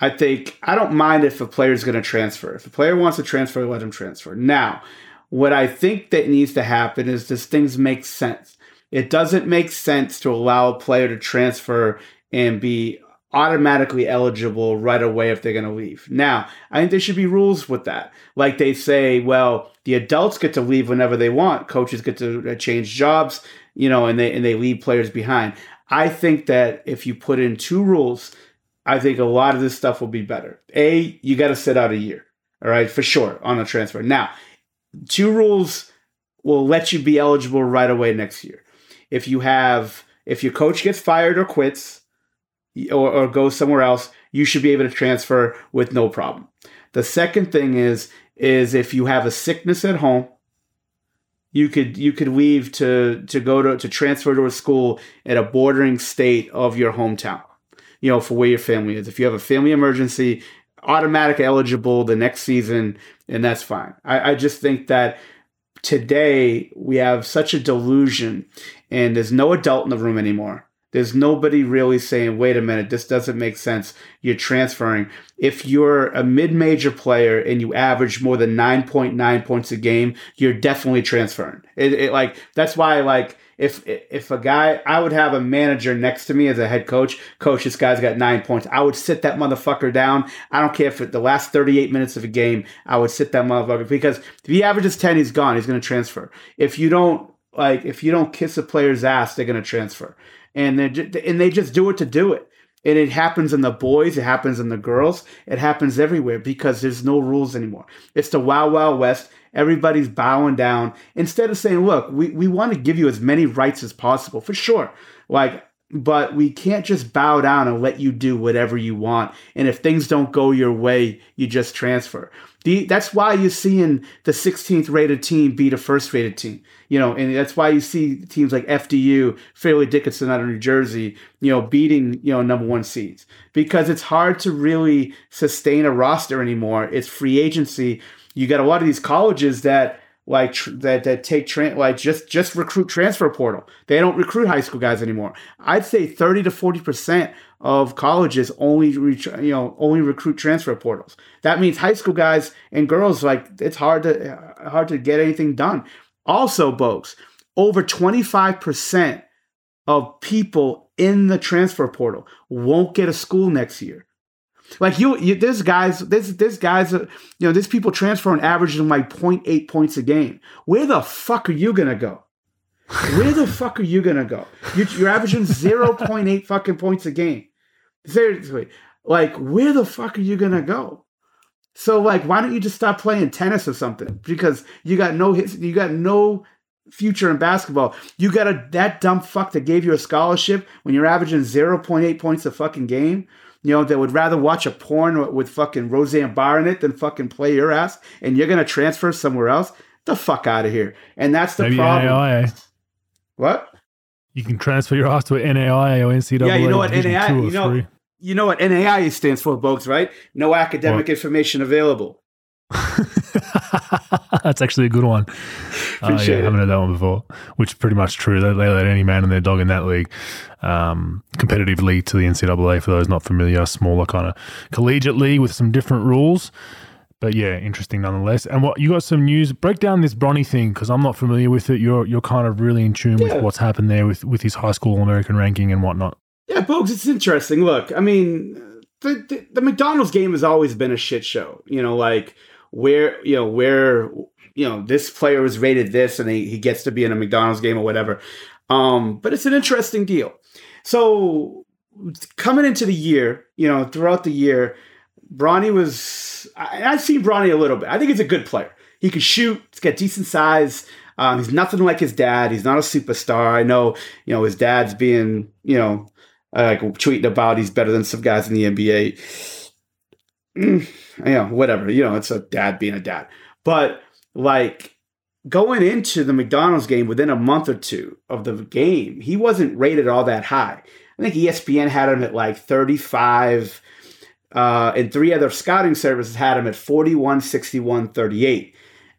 [SPEAKER 5] I think I don't mind if a player is going to transfer. If a player wants to transfer, let him transfer. Now, what I think that needs to happen is does things make sense? It doesn't make sense to allow a player to transfer and be automatically eligible right away if they're going to leave. Now, I think there should be rules with that. Like they say, well, the adults get to leave whenever they want. Coaches get to uh, change jobs, you know, and they and they leave players behind. I think that if you put in two rules, I think a lot of this stuff will be better. A, you got to sit out a year, all right, for sure on a transfer. Now, two rules will let you be eligible right away next year if you have if your coach gets fired or quits or, or goes somewhere else, you should be able to transfer with no problem. The second thing is is if you have a sickness at home, you could you could leave to to go to to transfer to a school at a bordering state of your hometown. You know, for where your family is. If you have a family emergency, automatic eligible the next season, and that's fine. I, I just think that today we have such a delusion, and there's no adult in the room anymore. There's nobody really saying, wait a minute, this doesn't make sense. You're transferring. If you're a mid major player and you average more than 9.9 points a game, you're definitely transferring. It, it, like, that's why, like, if if a guy, I would have a manager next to me as a head coach. Coach, this guy's got nine points. I would sit that motherfucker down. I don't care if the last 38 minutes of a game, I would sit that motherfucker because if he averages 10, he's gone. He's going to transfer. If you don't, like, if you don't kiss a player's ass, they're going to transfer and they and they just do it to do it. And it happens in the boys, it happens in the girls, it happens everywhere because there's no rules anymore. It's the wild, wild west. Everybody's bowing down instead of saying, "Look, we, we want to give you as many rights as possible for sure." Like but we can't just bow down and let you do whatever you want. And if things don't go your way, you just transfer. The, that's why you're seeing the 16th rated team beat a first rated team, you know, and that's why you see teams like FDU, Fairleigh Dickinson out of New Jersey, you know, beating, you know, number one seeds because it's hard to really sustain a roster anymore. It's free agency. You got a lot of these colleges that like that that take tra- like just just recruit transfer portal. They don't recruit high school guys anymore. I'd say 30 to 40% of colleges only reach, you know only recruit transfer portals. That means high school guys and girls like it's hard to hard to get anything done. Also, folks, over 25% of people in the transfer portal won't get a school next year. Like you, you guys, there's there's guys, uh, you know, there's people transferring averaging like 0.8 points a game. Where the fuck are you gonna go? Where the fuck are you gonna go? You're, you're averaging 0.8 fucking points a game. Seriously, like where the fuck are you gonna go? So like, why don't you just stop playing tennis or something? Because you got no hits, you got no future in basketball. You got a that dumb fuck that gave you a scholarship when you're averaging 0.8 points a fucking game you know, that would rather watch a porn with fucking Roseanne Barr in it than fucking play your ass, and you're gonna transfer somewhere else. The fuck out of here. And that's the problem. What?
[SPEAKER 4] You can transfer your ass to an NAIA or NCAA.
[SPEAKER 5] Yeah, you know what NAIA you know,
[SPEAKER 4] three.
[SPEAKER 5] you know what NAIA stands for, folks, right? No academic
[SPEAKER 4] What?
[SPEAKER 5] information available.
[SPEAKER 4] That's actually a good one. Uh, yeah,
[SPEAKER 5] Appreciate
[SPEAKER 4] I haven't heard that one before, which is pretty much true. They, they let any man and their dog in that league. Um, competitive league to the NCAA, for those not familiar, smaller kind of collegiate league with some different rules. But yeah, interesting nonetheless. And what you got some news? Break down this Bronny thing because I'm not familiar with it. You're you're kind of really in tune
[SPEAKER 5] Yeah.
[SPEAKER 4] with what's happened there with with his high school American ranking and whatnot.
[SPEAKER 5] Yeah, folks, it's interesting. Look, I mean, the, the the McDonald's game has always been a shit show. You know, like where you know where you know this player was rated this, and he, he gets to be in a McDonald's game or whatever. Um, but it's an interesting deal. So coming into the year, you know, throughout the year, Bronny was. I, I've seen Bronny a little bit. I think he's a good player. He can shoot. He's got decent size. Um, he's nothing like his dad. He's not a superstar. I know, you know, his dad's being, you know, uh, like tweeting about he's better than some guys in the NBA. Mm, you know, whatever. You know, it's a dad being a dad. But like going into the McDonald's game within a month or two of the game, he wasn't rated all that high. I think ESPN had him at like 35, uh, and three other scouting services had him at 41, 61, 38.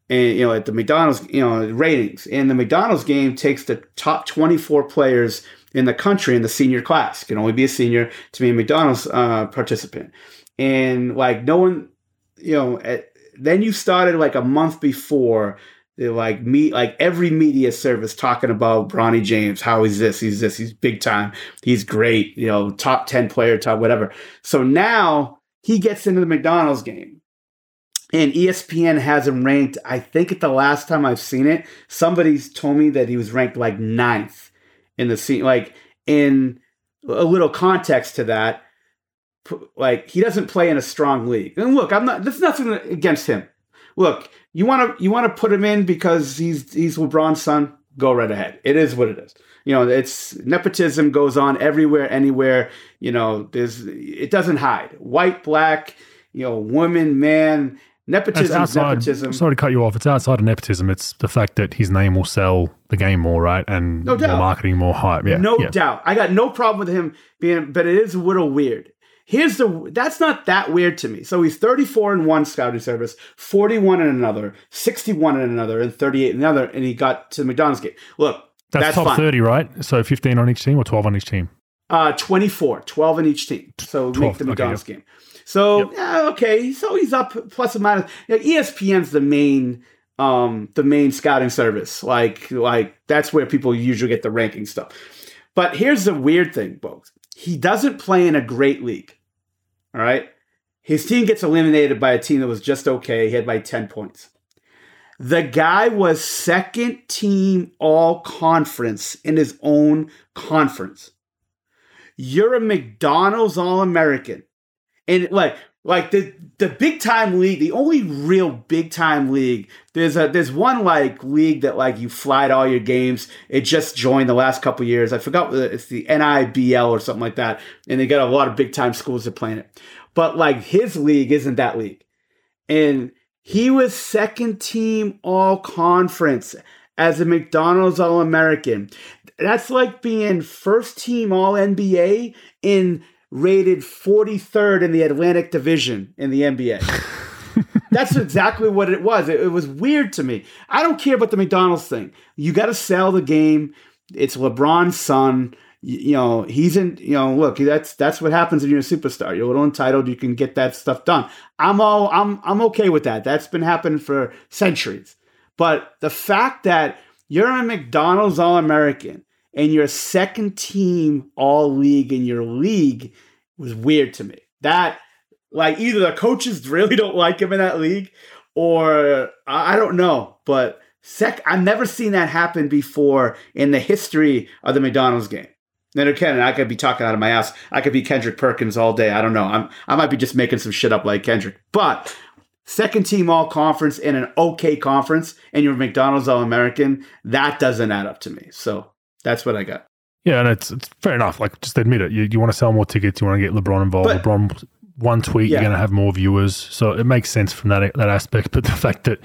[SPEAKER 5] And, you know, at the McDonald's, you know, ratings. And the McDonald's game takes the top 24 players in the country in the senior class. Can only be a senior to be a McDonald's uh, participant. And like no one, you know, at, then you started like a month before like me like every media service talking about Bronny James, how he's this, he's this, he's big time, he's great, you know, top 10 player, top whatever. So now he gets into the McDonald's game. And ESPN has him ranked, I think at the last time I've seen it, somebody's told me that he was ranked like ninth in the scene. Like in a little context to that, like he doesn't play in a strong league. And look, I'm not there's nothing against him. Look, you want to you want to put him in because he's he's LeBron's son. Go right ahead. It is what it is. You know, it's nepotism goes on everywhere, anywhere. You know, there's it doesn't hide. White, black, you know, woman, man. Nepotism,
[SPEAKER 4] outside.
[SPEAKER 5] nepotism.
[SPEAKER 4] Sorry to cut you off. It's outside of nepotism. It's the fact that his name will sell the game more, right? And
[SPEAKER 5] No
[SPEAKER 4] more
[SPEAKER 5] doubt.
[SPEAKER 4] marketing, more hype. Yeah,
[SPEAKER 5] no
[SPEAKER 4] yeah.
[SPEAKER 5] doubt. I got no problem with him being, but it is a little weird. Here's the that's not that weird to me. So he's 34 in one scouting service, 41 in another, 61 in another, and 38 in another, and he got to the McDonald's game. Look,
[SPEAKER 4] That's,
[SPEAKER 5] that's,
[SPEAKER 4] top
[SPEAKER 5] fine.
[SPEAKER 4] thirty, right? So fifteen on each team or twelve on each team.
[SPEAKER 5] Uh, 24, 12 in each team. So
[SPEAKER 4] 12,
[SPEAKER 5] make the
[SPEAKER 4] okay,
[SPEAKER 5] McDonald's game. So yeah, okay, so he's up plus or minus. You know, ESPN's the main um the main scouting service. Like like that's where people usually get the ranking stuff. But here's the weird thing, folks. He doesn't play in a great league. All right. His team gets eliminated by a team that was just okay. He had by 10 points. The guy was second team all conference in his own conference. You're a McDonald's All American. And like like the the big time league, the only real big time league, there's a there's one like league that like you fly to all your games. It just joined the last couple years. I forgot it's the NIBL or something like that. And they got a lot of big time schools that play in it. But like his league isn't that league. And he was second team all conference as a McDonald's All American. That's like being first team All NBA in rated 43rd in the Atlantic Division in the NBA. That's exactly what it was. It, it was weird to me. I don't care about the McDonald's thing. You got to sell the game. It's LeBron's son. You, you know, he's in, you know, look, that's that's what happens when you're a superstar. You're a little entitled, you can get that stuff done. I'm all I'm I'm okay with that. That's been happening for centuries. But the fact that you're a McDonald's All American and you're second team All League in your league was weird to me. That like either the coaches really don't like him in that league, or I I don't know. But sec, I've never seen that happen before in the history of the McDonald's game. Then again, I could be talking out of my ass. I could be Kendrick Perkins all day. I don't know. I'm I might be just making some shit up like Kendrick. But second team all conference in an okay conference, and you're McDonald's All American, that doesn't add up to me. So that's what I got.
[SPEAKER 4] Yeah, and it's it's fair enough. Like, just admit it. You, you want to sell more tickets. You want to get LeBron involved.
[SPEAKER 5] But-
[SPEAKER 4] LeBron, one tweet,
[SPEAKER 5] Yeah.
[SPEAKER 4] you're going to have more viewers. So it makes sense from that that aspect. But the fact that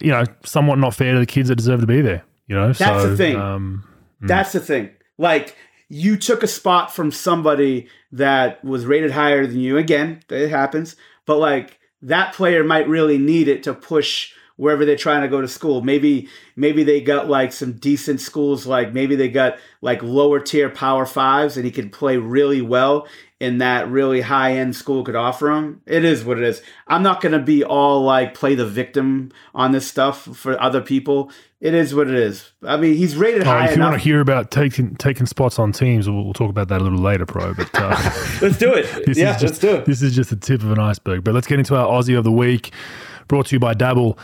[SPEAKER 4] you know, somewhat not fair to the kids that deserve to be there. You know,
[SPEAKER 5] That's
[SPEAKER 4] so,
[SPEAKER 5] the thing.
[SPEAKER 4] Um,
[SPEAKER 5] That's the thing. Like you took a spot from somebody that was rated higher than you. Again, it happens. But like that player might really need it to push wherever they're trying to go to school. Maybe maybe they got like some decent schools like maybe they got like lower tier power fives and he could play really well in that really high end school could offer him. It is what it is. I'm not going to be all like play the victim on this stuff for other people. It is what it is. I mean, he's rated
[SPEAKER 4] Oh,
[SPEAKER 5] high
[SPEAKER 4] if you
[SPEAKER 5] enough.
[SPEAKER 4] want to hear about taking taking spots on teams, we'll, we'll talk about that a little later, pro. But uh,
[SPEAKER 5] Let's do it. yeah,
[SPEAKER 4] just
[SPEAKER 5] let's do it.
[SPEAKER 4] this is just the tip of an iceberg. But let's get into our Aussie of the week, brought to you by Dabble.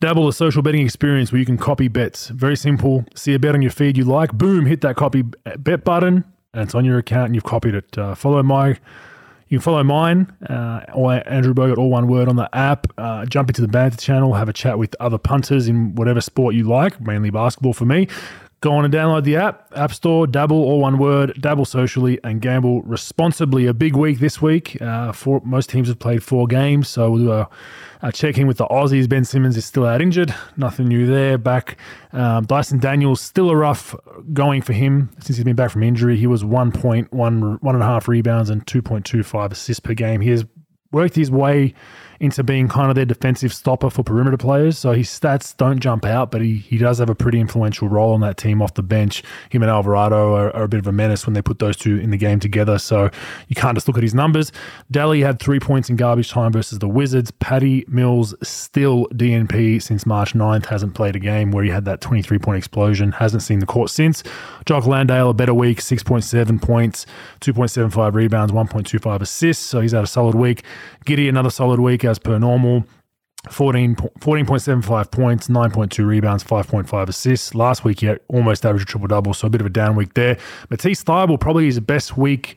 [SPEAKER 4] Dabble, a social betting experience where you can copy bets. Very simple. See a bet on your feed you like, boom, hit that copy bet button, and it's on your account and you've copied it. Uh, follow my you can follow mine uh, or Andrew Bogut, all one word on the app. Uh, jump into the banter channel, have a chat with other punters in whatever sport you like, mainly basketball for me. Go on and download the app, App Store, Dabble, all one word, dabble socially, and gamble responsibly. A big week this week. Uh, most teams have played four games, so we'll do a, a check in with the Aussies. Ben Simmons is still out injured. Nothing new there. Back. Um, Dyson Daniels, still a rough going for him since he's been back from injury. He was one point, one, one and a half rebounds and 2.25 assists per game. He has worked his way into being kind of their defensive stopper for perimeter players. So his stats don't jump out, but he, he does have a pretty influential role on that team off the bench. Him and Alvarado are, are a bit of a menace when they put those two in the game together. So you can't just look at his numbers. Daly had three points in garbage time versus the Wizards. Patty Mills still DNP since March 9th, hasn't played a game where he had that 23 point explosion, hasn't seen the court since. Jock Landale, a better week, 6.7 points, 2.75 rebounds, 1.25 assists. So he's had a solid week. Giddey, another solid week as per normal. 14, 14.75 points, 9.2 rebounds, 5.5 assists. Last week, he almost averaged a triple double, so a bit of a down week there. Matisse Thybulle probably his best week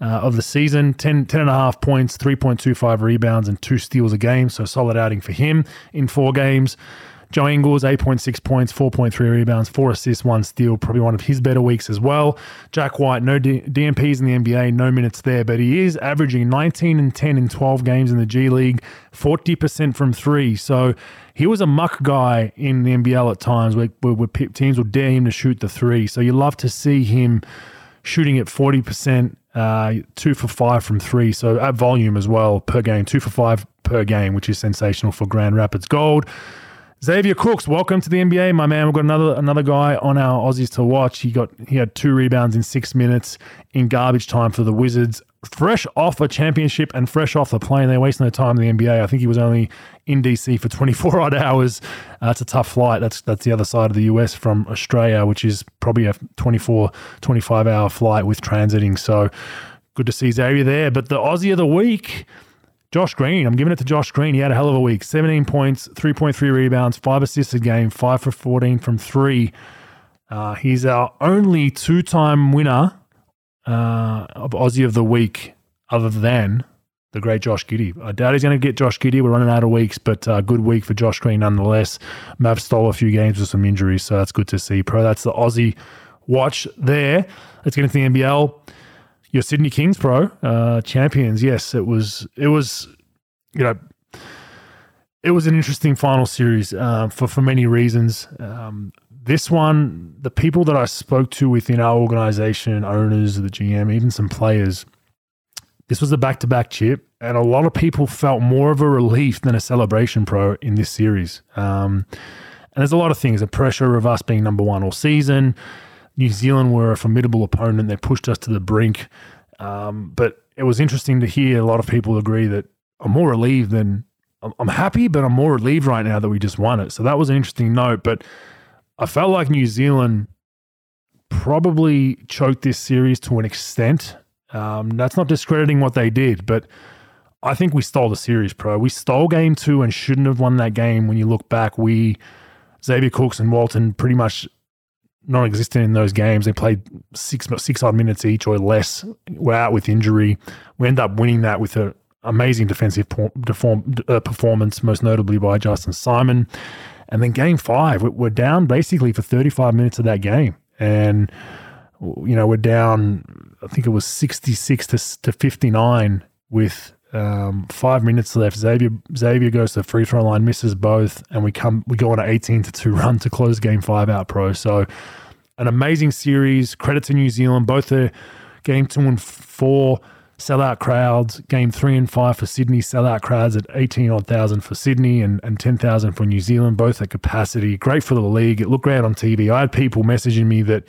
[SPEAKER 4] uh, of the season 10, 10 and a half points, 3.25 rebounds, and two steals a game. So solid outing for him in four games. Joe Ingles, 8.6 points, 4.3 rebounds, four assists, one steal. Probably one of his better weeks as well. Jack White, no D- DNPs in the NBA, no minutes there, but he is averaging 19 and 10 in 12 games in the G League, 40% from three. So he was a muck guy in the NBL at times where, where, teams would dare him to shoot the three. So you love to see him shooting at 40%, uh, two for five from three. So at volume as well per game, two for five per game, which is sensational for Grand Rapids Gold. Xavier Cooks, welcome to the NBA, my man. We've got another another guy on our Aussies to watch. He got he had two rebounds in six minutes in garbage time for the Wizards. Fresh off a championship and fresh off the plane, they're wasting their time in the NBA. I think he was only in DC for 24 odd hours. Uh, it's a tough flight. That's that's the other side of the US from Australia, which is probably a 24, 25 hour flight with transiting. So good to see Xavier there. But the Aussie of the week. Josh Green, I'm giving it to Josh Green. He had a hell of a week 17 points, 3.3 rebounds, five assists a game, five for 14 from three. Uh, he's our only two time winner uh, of Aussie of the Week, other than the great Josh Giddey. I doubt he's going to get Josh Giddey. We're running out of weeks, but uh, good week for Josh Green nonetheless. Mav stole a few games with some injuries, so that's good to see. Pro, that's the Aussie watch there. Let's get into the NBL your Sydney Kings pro uh, champions. Yes, it was. It was. You know, it was an interesting final series uh, for for many reasons. Um, this one, the people that I spoke to within our organization, owners, the GM, even some players, this was a back to back chip, and a lot of people felt more of a relief than a celebration pro in this series. Um, and there's a lot of things: the pressure of us being number one all season New Zealand were a formidable opponent. They pushed us to the brink. Um, but it was interesting to hear a lot of people agree that I'm more relieved than I'm happy, but I'm more relieved right now that we just won it. So that was an interesting note. But I felt like New Zealand probably choked this series to an extent. Um, that's not discrediting what they did, but I think we stole the series, pro. We stole game two and shouldn't have won that game. When you look back, we Xavier Cooks and Walton pretty much non-existent in those games. They played six six odd minutes each or less. We're out with injury. We end up winning that with an amazing defensive deform, uh, performance, most notably by Justin Simon. And then game five, we're down basically for 35 minutes of that game, and you know we're down. I think it was 66 to, to 59 with um, five minutes left. Xavier Xavier goes to the free throw line, misses both, and we come we go on an eighteen to two run to close game five out. Pro so an amazing series. Credit to New Zealand. Both the game two and four sellout crowds. Game three and five for Sydney sellout crowds at eighteen odd thousand for Sydney and, and ten thousand for New Zealand. Both at capacity. Great for the league. It looked great on TV. I had people messaging me that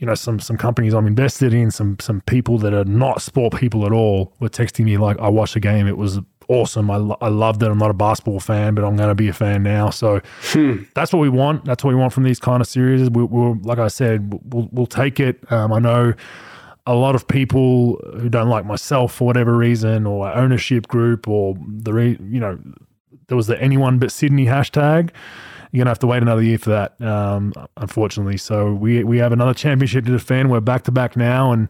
[SPEAKER 4] you know some some companies I'm invested in, some some people that are not sport people at all were texting me like, "I watched the game. It was awesome. I, I loved it. I'm not a basketball fan, but I'm going to be a fan now." So hmm. that's what we want. That's what we want from these kind of series. We, will like I said, we'll, we'll take it. Um, I know a lot of people who don't like myself for whatever reason, or ownership group, or the re, you know, there was the anyone but Sydney hashtag you're gonna have to wait another year for that, um, unfortunately. So we we have another championship to defend. We're back to back now, and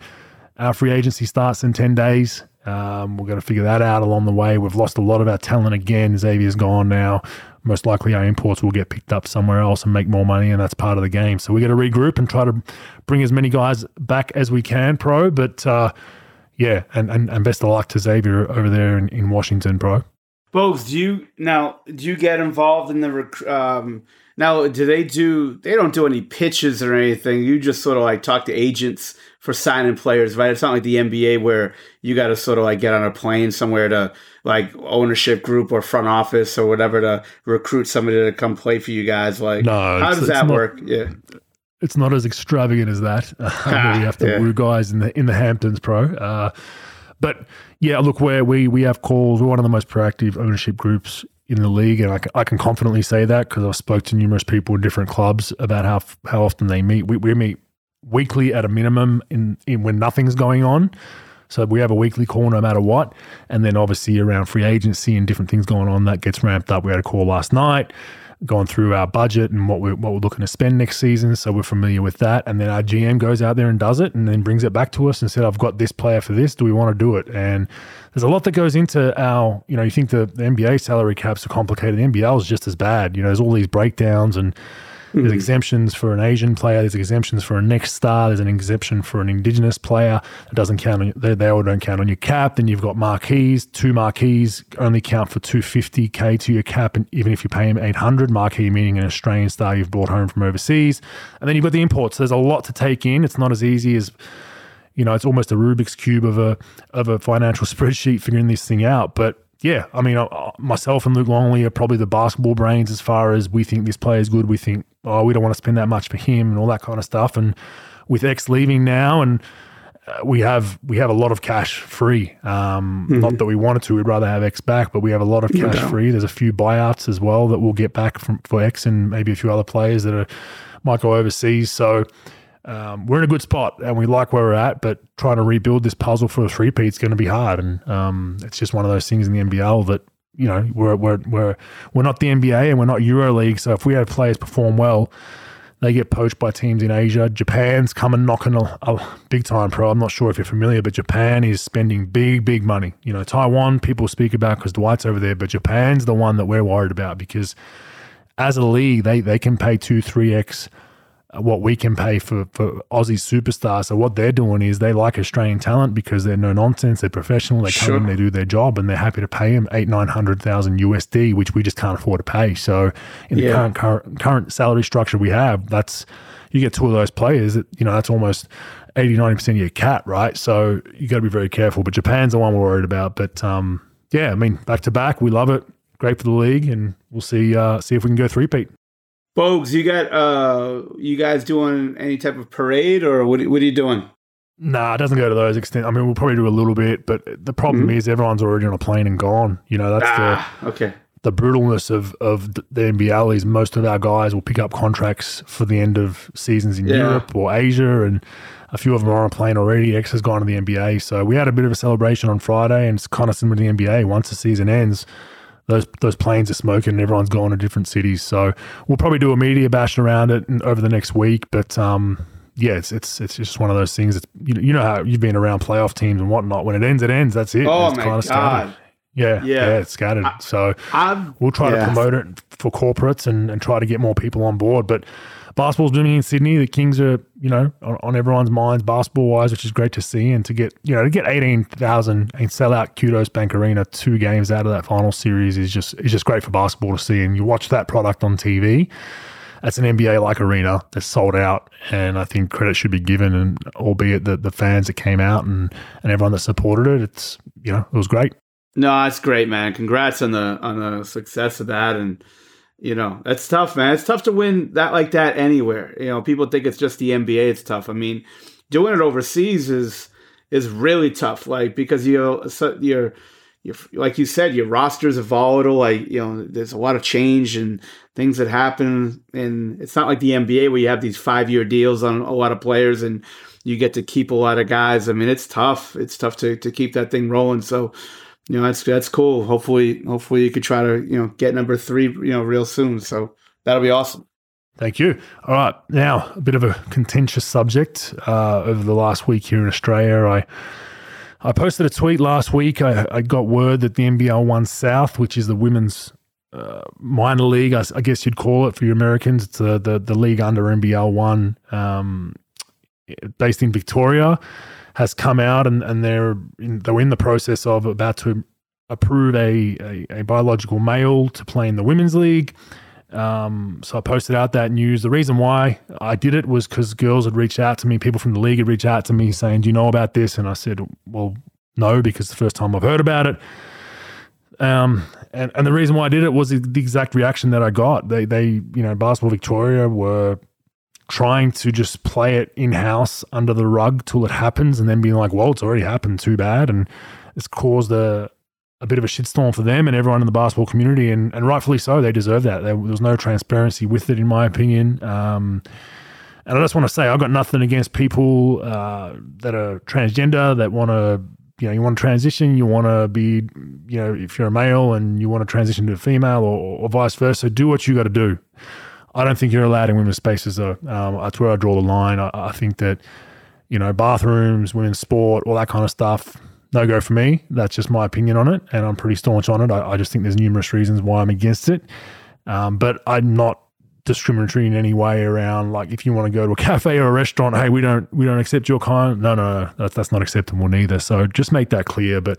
[SPEAKER 4] our free agency starts in ten days. Um, we're going to figure that out along the way. We've lost a lot of our talent again. Xavier's gone now. Most likely, our imports will get picked up somewhere else and make more money, and that's part of the game. So we got to regroup and try to bring as many guys back as we can, pro. But uh, yeah, and, and, and best of luck to Xavier over there in, in Washington, pro.
[SPEAKER 5] Bogues, do you now do you get involved in the rec- um now do they do they don't do any pitches or anything. You just sort of like talk to agents for signing players, right? It's not like the NBA where you got to sort of like get on a plane somewhere to like ownership group or front office or whatever to recruit somebody to come play for you guys. Like, no, how does that not, work? Yeah,
[SPEAKER 4] it's not as extravagant as that. Ah, we have to yeah. woo guys in the in the Hamptons, pro. Uh, but yeah, look, where we we have calls. We're one of the most proactive ownership groups in the league, and I can, I can confidently say that because I've spoke to numerous people in different clubs about how how often they meet. We, we meet weekly at a minimum in, in when nothing's going on. So we have a weekly call no matter what, and then obviously around free agency and different things going on that gets ramped up. We had a call last night. Gone through our budget and what we're what we're looking to spend next season. So we're familiar with that. And then our GM goes out there and does it, and then brings it back to us and said, "I've got this player for this. Do we want to do it?" And there's a lot that goes into our. You know, you think the, the NBA salary caps are complicated. The NBL is just as bad. You know, there's all these breakdowns and there's
[SPEAKER 5] Mm-hmm.
[SPEAKER 4] exemptions for an Asian player. There's exemptions for a next star. There's an exemption for an Indigenous player. It doesn't count. On, they, they all don't count on your cap. Then you've got marquees. Two marquees only count for 250k to your cap, and even if you pay him 800, marquee meaning an Australian star you've brought home from overseas. And then you've got the imports. There's a lot to take in. It's not as easy as you know. It's almost a Rubik's cube of a of a financial spreadsheet figuring this thing out. But yeah, I mean, uh, myself and Luke Longley are probably the basketball brains as far as we think this player is good. We think, oh, we don't want to spend that much for him and all that kind of stuff. And with X leaving now, and uh, we have we have a lot of cash free. Um, Not that we wanted to, we'd rather have X back, but we have a lot of cash free. There's a few buyouts as well that we'll get back from for X and maybe a few other players that are might go overseas. So um, we're in a good spot and we like where we're at, but trying to rebuild this puzzle for a three-peat is going to be hard. And um, it's just one of those things in the NBL that, you know, we're, we're, we're, we're not the NBA and we're not EuroLeague. So if we have players perform well, they get poached by teams in Asia. Japan's coming knocking a, a big time pro. I'm not sure if you're familiar, but Japan is spending big, big money. You know, Taiwan people speak about because Dwight's over there, but Japan's the one that we're worried about because as a league, they they can pay two, three x what we can pay for for Aussie superstars. So what they're doing is they like Australian talent because they're no nonsense, they're professional, they come in, they do their job, and they're happy to pay them eight nine hundred thousand USD, which we just can't afford to pay. So in the current, current current salary structure we have, that's you get two of those players, that, you know, that's almost 80 90 percent of your cat, right? So you got to be very careful. But Japan's the one we're worried about. But um, yeah, I mean, back to back, we love it. Great for the league, and we'll see uh, see if we can go three peat.
[SPEAKER 5] Bogues, you got uh, you guys doing any type of parade or what? What are you doing?
[SPEAKER 4] Nah, it doesn't go to those extent. I mean, we'll probably do a little bit, but the problem is everyone's already on a plane and gone. You know, that's
[SPEAKER 5] Ah, okay.
[SPEAKER 4] the the brutalness of of the the NBL is most of our guys will pick up contracts for the end of seasons in
[SPEAKER 5] Yeah.
[SPEAKER 4] Europe or Asia, and a few of them are on a plane already. X has gone to the NBA, so we had a bit of a celebration on Friday, and it's kind of similar to the NBA. Once the season ends, those those planes are smoking and everyone's going to different cities. So we'll probably do a media bash around it over the next week. But um, yeah, it's it's it's just one of those things. It's you know, you know how you've been around playoff teams and whatnot. When it ends, it ends. That's it.
[SPEAKER 5] Oh
[SPEAKER 4] it's
[SPEAKER 5] my
[SPEAKER 4] kinda
[SPEAKER 5] god.
[SPEAKER 4] Yeah,
[SPEAKER 5] Yeah.
[SPEAKER 4] yeah, it's scattered. so
[SPEAKER 5] I've
[SPEAKER 4] we'll try
[SPEAKER 5] yeah.
[SPEAKER 4] to promote it for corporates and, and try to get more people on board. But basketball's booming in Sydney. The Kings are, you know, on, on everyone's minds basketball wise, which is great to see. And to get, you know, to get eighteen thousand and sell out Qudos Bank Arena two games out of that final series is just is just great for basketball to see. And you watch that product on TV. That's an NBA like arena that's sold out, and I think credit should be given. And albeit the the fans that came out and and everyone that supported it, it's you know it was great.
[SPEAKER 5] No, it's great, man. Congrats on the on the success of that, and you know that's tough, man. It's tough to win that like that anywhere. You know, people think it's just the NBA. It's tough. I mean, doing it overseas is is really tough. Like because you so you're you're like you said, your rosters are volatile. Like you know, there's a lot of change and things that happen, and it's not like the NBA where you have these five year deals on a lot of players and you get to keep a lot of guys. I mean, it's tough. It's tough to to keep that thing rolling. So you know that's that's cool. Hopefully, hopefully you could try to you know get number three you know real soon. So that'll be awesome.
[SPEAKER 4] Thank you. All right, now a bit of a contentious subject uh, over the last week here in Australia. I I posted a tweet last week. I, I got word that the NBL One South, which is the women's uh, minor league, I guess you'd call it for you Americans. It's uh, the the league under NBL One, um, based in Victoria, has come out and and they're in, they're in the process of about to approve a, a, a biological male to play in the women's league. Um, so I posted out that news. The reason why I did it was because girls had reached out to me, people from the league had reached out to me saying, "Do you know about this?" And I said, "Well, no, because the first time I've heard about it." Um, and and the reason why I did it was the exact reaction that I got. They they you know Basketball Victoria were trying to just play it in house under the rug till it happens, and then being like, "Well, it's already happened. Too bad," and it's caused a a bit of a shitstorm for them and everyone in the basketball community, and, and rightfully so. They deserve that. There, was no transparency with it, in my opinion. Um, and I just want to say, I've got nothing against people uh, that are transgender that want to you know, you want to transition, you want to be, you know, if you're a male and you want to transition to a female or, or vice versa, do what you got to do. I don't think you're allowed in women's spaces though. Um, that's where I draw the line. I, I think that, you know, bathrooms, women's sport, all that kind of stuff, no go for me. That's just my opinion on it. And I'm pretty staunch on it. I, I just think there's numerous reasons why I'm against it. Um, but I'm not discriminatory in any way around like if you want to go to a cafe or a restaurant, hey, we don't we don't accept your kind. No, no, no that's that's not acceptable neither. So just make that clear. But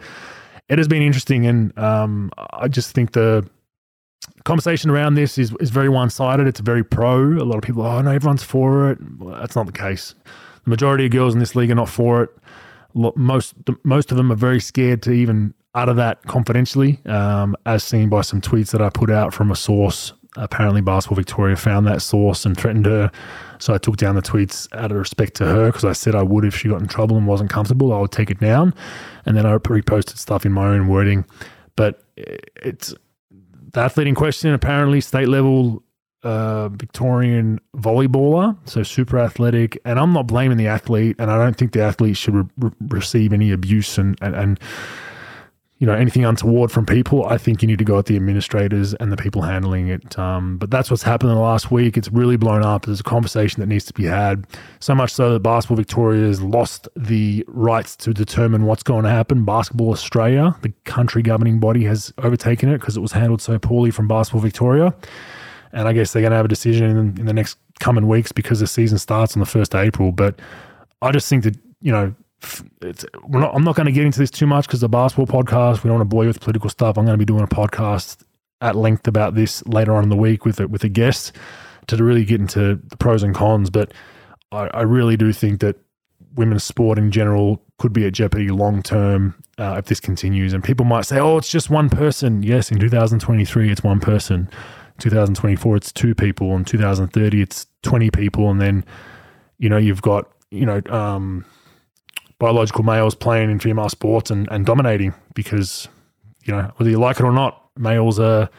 [SPEAKER 4] it has been interesting, and um, I just think the conversation around this is is very one sided. It's very pro. A lot of people, oh no, everyone's for it. Well, that's not the case. The majority of girls in this league are not for it. Most most of them are very scared to even utter that confidentially, um, as seen by some tweets that I put out from a source apparently Basketball Victoria found that source and threatened her. So I took down the tweets out of respect to her because I said I would if she got in trouble and wasn't comfortable, I would take it down. And then I reposted stuff in my own wording. But it's the athlete in question, apparently state level uh, Victorian volleyballer, so super athletic. And I'm not blaming the athlete, and I don't think the athlete should re- receive any abuse and, and, and you know anything untoward from people, I think you need to go at the administrators and the people handling it. Um, but that's what's happened in the last week. It's really blown up. There's a conversation that needs to be had. So much so that Basketball Victoria has lost the rights to determine what's going to happen. Basketball Australia, the country governing body, has overtaken it because it was handled so poorly from Basketball Victoria. And I guess they're going to have a decision in, in the next coming weeks because the season starts on the first of April. But I just think that you know not, I'm not going to get into this too much because the basketball podcast, we don't want to bore you with political stuff. I'm going to be doing a podcast at length about this later on in the week with a, with a guest to really get into the pros and cons. But I, I really do think that women's sport in general could be at jeopardy long term uh, if this continues. And people might say, oh, it's just one person. Yes, in 2023, it's one person. 2024, it's two people. In 2030, it's 20 people. And then, you know, you've got, you know, um, biological males playing in female sports and, and dominating because, you know, whether you like it or not, males are,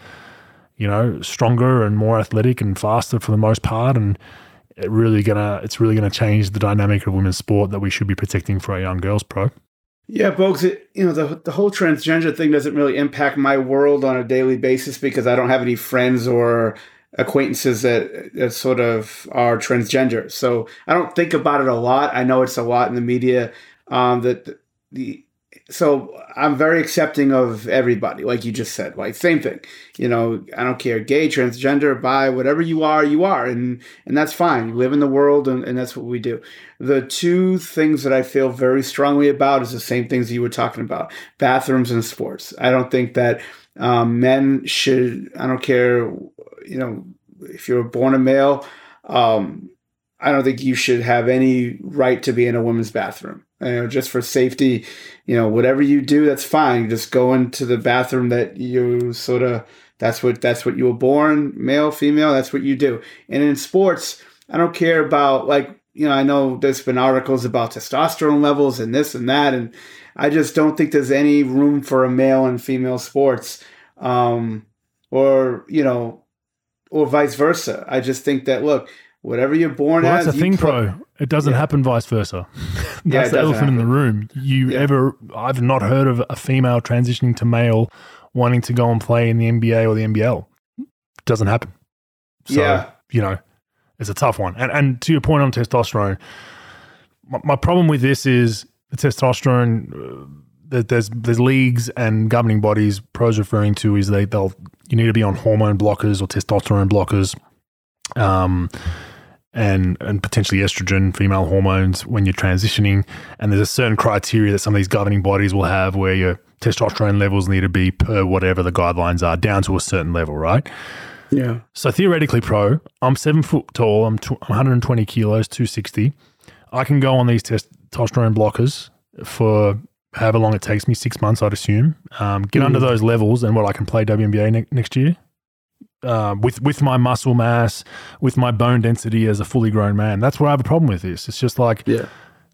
[SPEAKER 4] you know, stronger and more athletic and faster for the most part. And it really gonna it's really gonna change the dynamic of women's sport that we should be protecting for our young girls, pro.
[SPEAKER 5] Yeah, folks, you know, the, the whole transgender thing doesn't really impact my world on a daily basis because I don't have any friends or acquaintances that, that sort of are transgender. So I don't think about it a lot. I know it's a lot in the media um, that the, so I'm very accepting of everybody, like you just said. Like same thing, you know. I don't care, gay, transgender, bi, whatever you are, you are, and and that's fine. You live in the world, and, and that's what we do. The two things that I feel very strongly about is the same things you were talking about: bathrooms and sports. I don't think that um, men should. I don't care, you know, if you're born a male. Um, I don't think you should have any right to be in a women's bathroom. You know, just for safety, you know, whatever you do, that's fine. Just go into the bathroom that you sort of that's what that's what you were born, male, female, that's what you do. And in sports, I don't care about like, you know, I know there's been articles about testosterone levels and this and that, and I just don't think there's any room for a male and female sports. Um, or, you know, or vice versa. I just think that look, whatever you're born
[SPEAKER 4] well,
[SPEAKER 5] as.
[SPEAKER 4] That's the thing, pro. It doesn't yeah. happen vice versa. that's yeah, the elephant happen. in the room. You yeah. ever? I've not heard of a female transitioning to male wanting to go and play in the NBA or the NBL. It doesn't happen. So, yeah, you know, it's a tough one. And and to your point on testosterone, my, my problem with this is the testosterone. Uh, there's there's leagues and governing bodies. Pros referring to is they they'll you need to be on hormone blockers or testosterone blockers. Um, and and potentially estrogen, female hormones when you're transitioning. And there's a certain criteria that some of these governing bodies will have where your testosterone levels need to be per whatever the guidelines are down to a certain level, right?
[SPEAKER 5] Yeah.
[SPEAKER 4] So theoretically, pro, I'm seven foot tall. I'm, t- 120 kilos, 260. I can go on these testosterone blockers for however long it takes me, six months, I'd assume. Um, get mm. under those levels, and what I can play WNBA ne- next year uh, with with my muscle mass, with my bone density as a fully grown man. That's where I have a problem with this. It's just like,
[SPEAKER 5] yeah.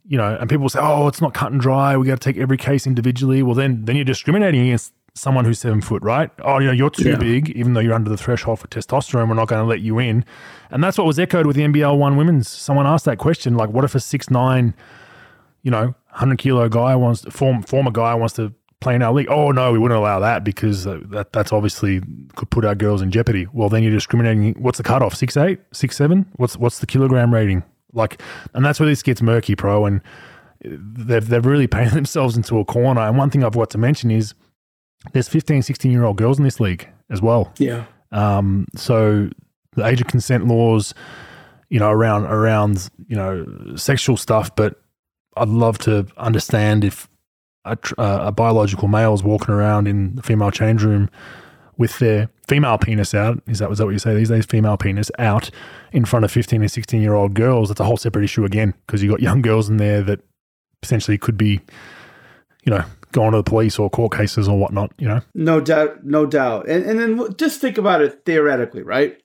[SPEAKER 4] you know, and people say, "Oh, it's not cut and dry. We got to take every case individually." Well, then then you're discriminating against someone who's seven foot, right? Oh, you know, you're too yeah. big, even though you're under the threshold for testosterone. We're not going to let you in. And that's what was echoed with the NBL one women's. Someone asked that question, like, what if a six nine, you know, hundred kilo guy wants form former guy wants to play in our league. Oh no, we wouldn't allow that because that that's obviously could put our girls in jeopardy. Well, then you're discriminating. What's the cutoff? Six eight, six seven? What's what's the kilogram rating? Like, and that's where this gets murky, pro. And they've they've really painted themselves into a corner. And one thing I've got to mention is there's 15, 16 year old girls in this league as well.
[SPEAKER 5] Yeah.
[SPEAKER 4] Um, so the age of consent laws, you know, around around you know sexual stuff, but I'd love to understand if a, uh, a biological male is walking around in the female change room with their female penis out. Is that was that what you say these days? Female penis out in front of fifteen and sixteen year old girls. That's a whole separate issue again because you got young girls in there that potentially could be, you know, going to the police or court cases or whatnot. You know,
[SPEAKER 5] No doubt, no doubt. And and then just think about it theoretically, right?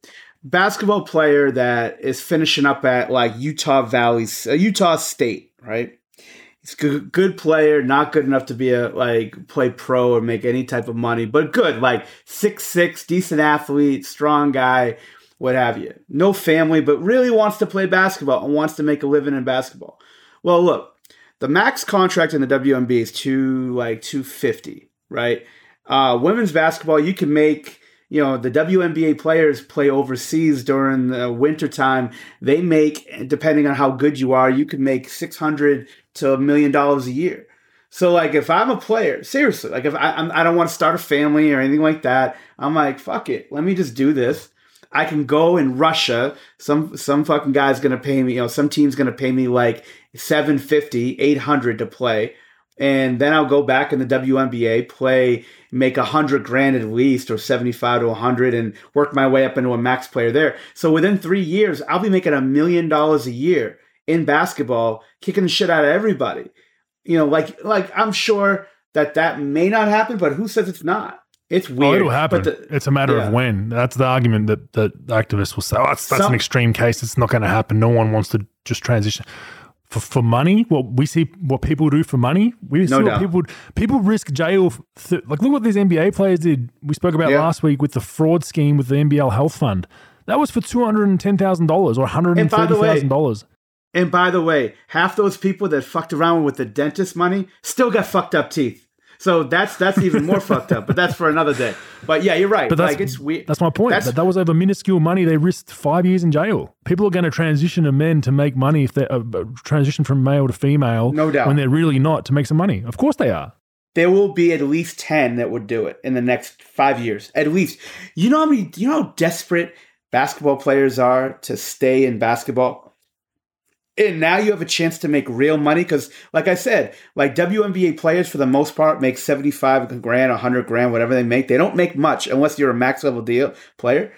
[SPEAKER 5] Basketball player that is finishing up at like Utah Valley, uh, Utah State, right? He's a good, player, not good enough to be a like play pro or make any type of money, but good, like six six, decent athlete, strong guy, what have you. No family, but really wants to play basketball and wants to make a living in basketball. Well, look, the max contract in the WNBA is two like two fifty, right? Uh, women's basketball, you can make you know the WNBA players play overseas during the wintertime. They make depending on how good you are, you could make six hundred to a million dollars a year. So like if I'm a player, seriously, like if I I'm, I don't want to start a family or anything like that, I'm like fuck it, let me just do this. I can go in Russia. Some some fucking guy's gonna pay me. You know, some team's gonna pay me like 750, 800 to play, and then I'll go back in the WNBA, play, make a hundred grand at least, or 75 to 100, and work my way up into a max player there. So within three years, I'll be making a million dollars a year in basketball, kicking the shit out of everybody. You know, like like I'm sure that that may not happen, but who says it's not? It's oh, weird.
[SPEAKER 4] oh, it'll happen.
[SPEAKER 5] But the-
[SPEAKER 4] it's a matter
[SPEAKER 5] yeah.
[SPEAKER 4] of when. That's the argument that that activists will say. Oh, that's, that's
[SPEAKER 5] Some-
[SPEAKER 4] an extreme case. It's not going to happen. No one wants to just transition. For, for money, what we see, what people do for money, we see
[SPEAKER 5] No
[SPEAKER 4] what people people risk jail. Th- like look what these NBA players did. We spoke about
[SPEAKER 5] Yeah.
[SPEAKER 4] last week with the fraud scheme with the NBL Health Fund. That was for two hundred and ten thousand dollars or one hundred and
[SPEAKER 5] And by the
[SPEAKER 4] thirty thousand dollars.
[SPEAKER 5] And by the way, half those people that fucked around with the dentist money still got fucked up teeth. So that's that's even more fucked up. But that's for another day. But yeah, you're right.
[SPEAKER 4] But that's
[SPEAKER 5] like it's weird.
[SPEAKER 4] That's my point.
[SPEAKER 5] That's-
[SPEAKER 4] that, that was over minuscule money. They risked five years in jail. People are going to transition to men to make money if they uh, transition from male to female.
[SPEAKER 5] No doubt.
[SPEAKER 4] When they're really not to make some money. Of course they are.
[SPEAKER 5] there will be at least 10 that would do it in the next five years. At least. You know how many, you know how desperate basketball players are to stay in basketball? And now you have a chance to make real money because, like I said, like WNBA players for the most part make 75 grand, 100 grand, whatever they make. They don't make much unless you're a max level deal player.